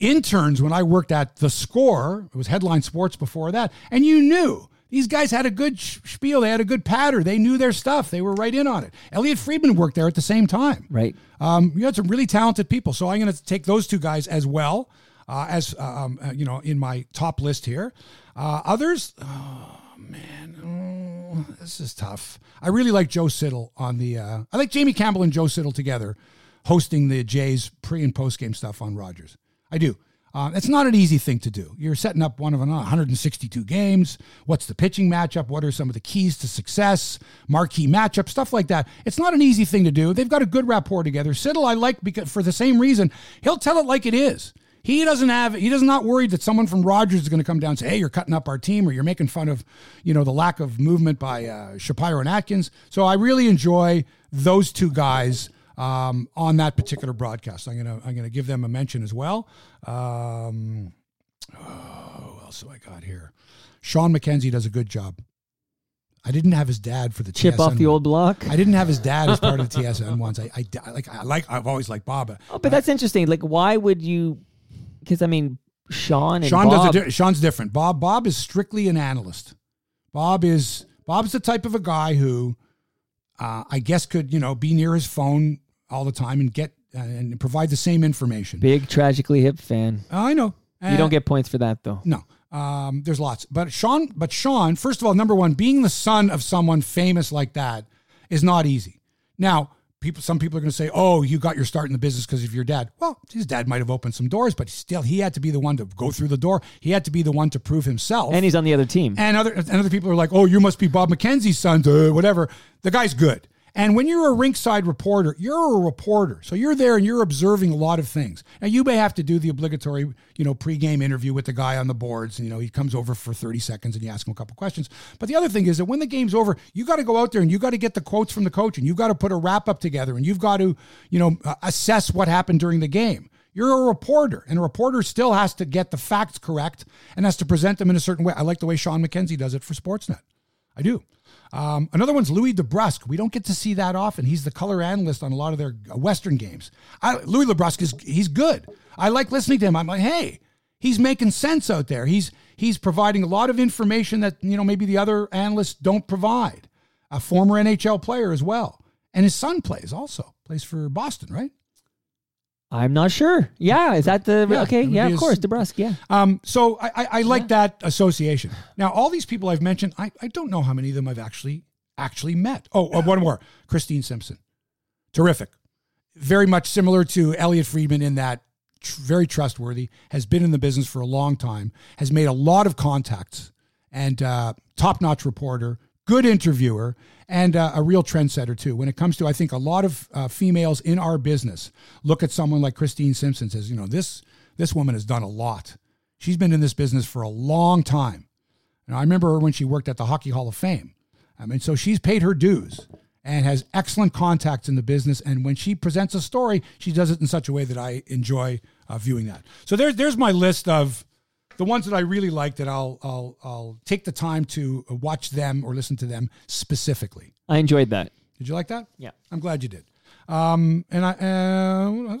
interns when I worked at The Score. It was Headline Sports before that. And you knew these guys had a good sh- spiel. They had a good patter. They knew their stuff. They were right in on it. Elliot Friedman worked there at the same time. Right. Um, you had some really talented people. So I'm going to take those two guys as well uh, as um, uh, you know in my top list here. Uh, others, oh man, oh, this is tough. I really like Joe Siddall on the. Uh, I like Jamie Campbell and Joe Siddall together, hosting the Jays pre and post game stuff on Rogers. I do. Uh, it's not an easy thing to do. You're setting up one of an 162 games. What's the pitching matchup? What are some of the keys to success? Marquee matchup, stuff like that. It's not an easy thing to do. They've got a good rapport together. Siddall, I like because for the same reason. He'll tell it like it is. He doesn't have. He does not worried that someone from Rogers is going to come down and say, "Hey, you're cutting up our team," or "You're making fun of, you know, the lack of movement by uh, Shapiro and Atkins." So I really enjoy those two guys um, on that particular broadcast. I'm gonna I'm gonna give them a mention as well. Um, oh, what else do I got here? Sean McKenzie does a good job. I didn't have his dad for the Chip TSN off the one. old block. I didn't have his dad as part of the TSN ones. I, I, I like I like I've always liked Bob. Oh, but that's interesting. Like, why would you? Because I mean, Sean and Sean Bob, does a Sean's different. Bob Bob is strictly an analyst. Bob is Bob's the type of a guy who uh, I guess could you know be near his phone all the time and get uh, and provide the same information. big tragically hip fan. I know You Uh, don't get points for that though. no. Um, there's lots, but Sean, but Sean, first of all, number one, being the son of someone famous like that is not easy. Now, people, some people are going to say, "Oh, you got your start in the business because of your dad." Well, his dad might have opened some doors, but still, he had to be the one to go through the door. He had to be the one to prove himself. And he's on the other team. And other and other people are like, "Oh, you must be Bob McKenzie's son," uh, whatever. The guy's good. And when you're a rinkside reporter, you're a reporter. So you're there and you're observing a lot of things. Now you may have to do the obligatory, you know, pregame interview with the guy on the boards. And, you know, he comes over for 30 seconds and you ask him a couple questions. But the other thing is that when the game's over, you got to go out there and you got to get the quotes from the coach and you've got to put a wrap up together and you've got to, you know, assess what happened during the game. You're a reporter, and a reporter still has to get the facts correct and has to present them in a certain way. I like the way Sean McKenzie does it for Sportsnet. I do. Um, another one's Louis DeBrusk. We don't get to see that often. He's the color analyst on a lot of their uh, Western games. I, Louis DeBrusk is he's good. I like listening to him. I'm like, hey, he's making sense out there. He's he's providing a lot of information that you know maybe the other analysts don't provide. A former NHL player as well, and his son plays also plays for Boston, right? I'm not sure. Yeah, is that the Yeah, okay? it would Yeah, be of course, DeBrusk. Yeah, Um, so I, I, I like that association. Now, all these people I've mentioned, I, I don't know how many of them I've actually actually met. Oh, uh, one more, Christine Simpson, terrific, very much similar to Elliotte Friedman in that tr- very trustworthy, has been in the business for a long time, has made a lot of contacts, and uh, top notch reporter, good interviewer, and uh, a real trendsetter too. When it comes to, I think a lot of uh, females in our business look at someone like Christine Simpson says, you know, this this woman has done a lot. She's been in this business for a long time. And I remember her when she worked at the Hockey Hall of Fame. I mean, so she's paid her dues and has excellent contacts in the business. And when she presents a story, she does it in such a way that I enjoy uh, viewing that. So there's there's my list of the ones that I really like that I'll I'll I'll take the time to watch them or listen to them specifically. I enjoyed that. Did you like that? Yeah. I'm glad you did. Um, and I uh,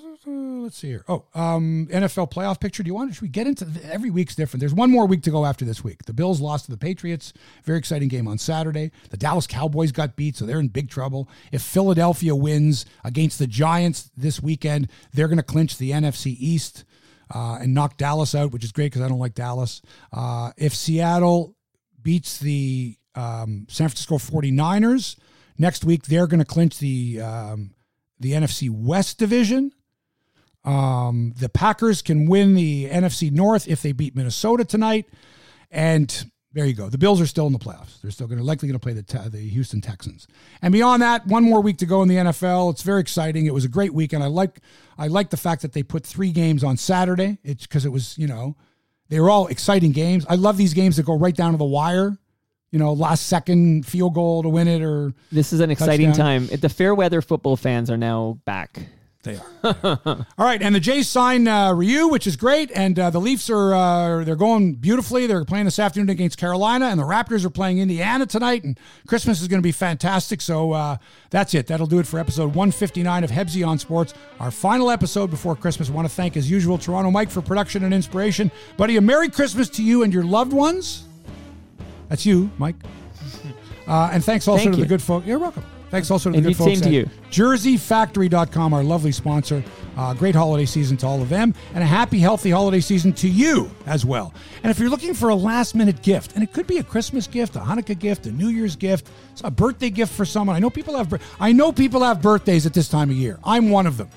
let's see here. Oh, um, NFL playoff picture. Do you want? To should we get into the, every week's different? There's one more week to go after this week. The Bills lost to the Patriots. Very exciting game on Saturday. The Dallas Cowboys got beat, so they're in big trouble. If Philadelphia wins against the Giants this weekend, they're going to clinch the NFC East. Uh, and knock Dallas out, which is great because I don't like Dallas. Uh, if Seattle beats the um, San Francisco 49ers next week, they're going to clinch the um, the NFC West division. Um, the Packers can win the NFC North if they beat Minnesota tonight, and there you go. The Bills are still in the playoffs. They're still going to likely going to play the the Houston Texans. And beyond that, one more week to go in the NFL. It's very exciting. It was a great weekend. I like I like the fact that they put three games on Saturday. It's because it was you know they were all exciting games. I love these games that go right down to the wire. You know, last second field goal to win it, or This is an exciting Touchdown. time. The fair weather football fans are now back. They are. All right, and the Jays sign uh, Ryu, which is great, and uh, the Leafs are uh, they're going beautifully. They're playing this afternoon against Carolina, and the Raptors are playing Indiana tonight, and Christmas is going to be fantastic. So uh, that's it. That'll do it for episode 159 of Hebsy on Sports, our final episode before Christmas. I want to thank, as usual, Toronto Mike for production and inspiration. Buddy, a Merry Christmas to you and your loved ones. That's you, Mike. Uh, and thanks also Thank to the good folks. You're welcome. Thanks also to the good folks same to at you. JerseyFactory.com, our lovely sponsor. Uh, great holiday season to all of them, and a happy, healthy holiday season to you as well. And if you're looking for a last minute gift, and it could be a Christmas gift, a Hanukkah gift, a New Year's gift, a birthday gift for someone. I know people have. I know people have birthdays at this time of year. I'm one of them.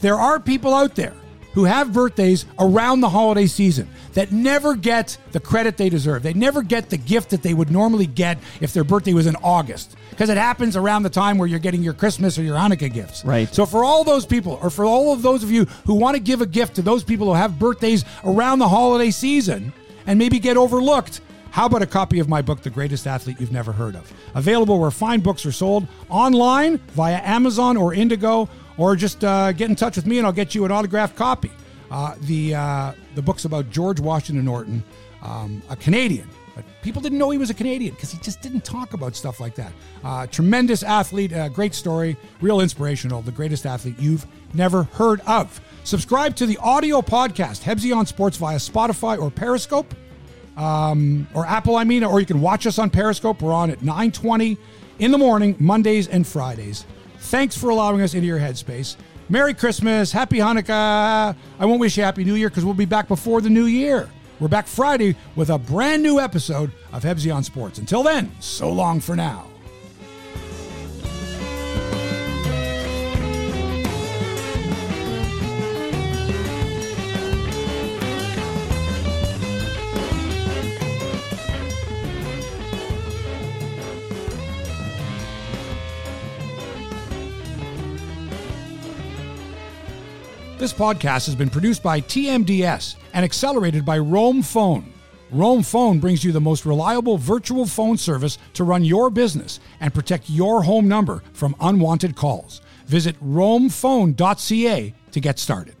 There are people out there who have birthdays around the holiday season that never get the credit they deserve. They never get the gift that they would normally get if their birthday was in August. Because it happens around the time where you're getting your Christmas or your Hanukkah gifts. Right. So for all those people, or for all of those of you who want to give a gift to those people who have birthdays around the holiday season and maybe get overlooked, how about a copy of my book, The Greatest Athlete You've Never Heard of? Available where fine books are sold, online, via Amazon or Indigo, or just uh, get in touch with me and I'll get you an autographed copy. Uh, the, uh, the book's about George Washington Orton, um, a Canadian. But people didn't know he was a Canadian because he just didn't talk about stuff like that. Uh, tremendous athlete, uh, great story, real inspirational, the greatest athlete you've never heard of. Subscribe to the audio podcast, Hebsy on Sports via Spotify or Periscope um, or Apple, I mean, or you can watch us on Periscope. We're on at 9:20 in the morning, Mondays and Fridays. Thanks for allowing us into your headspace. Merry Christmas, Happy Hanukkah. I won't wish you Happy New Year because we'll be back before the new year. We're back Friday with a brand new episode of Hebsy on Sports. Until then, so long for now. This podcast has been produced by TMDS and accelerated by Roam Phone. Roam Phone brings you the most reliable virtual phone service to run your business and protect your home number from unwanted calls. Visit roamphone.ca to get started.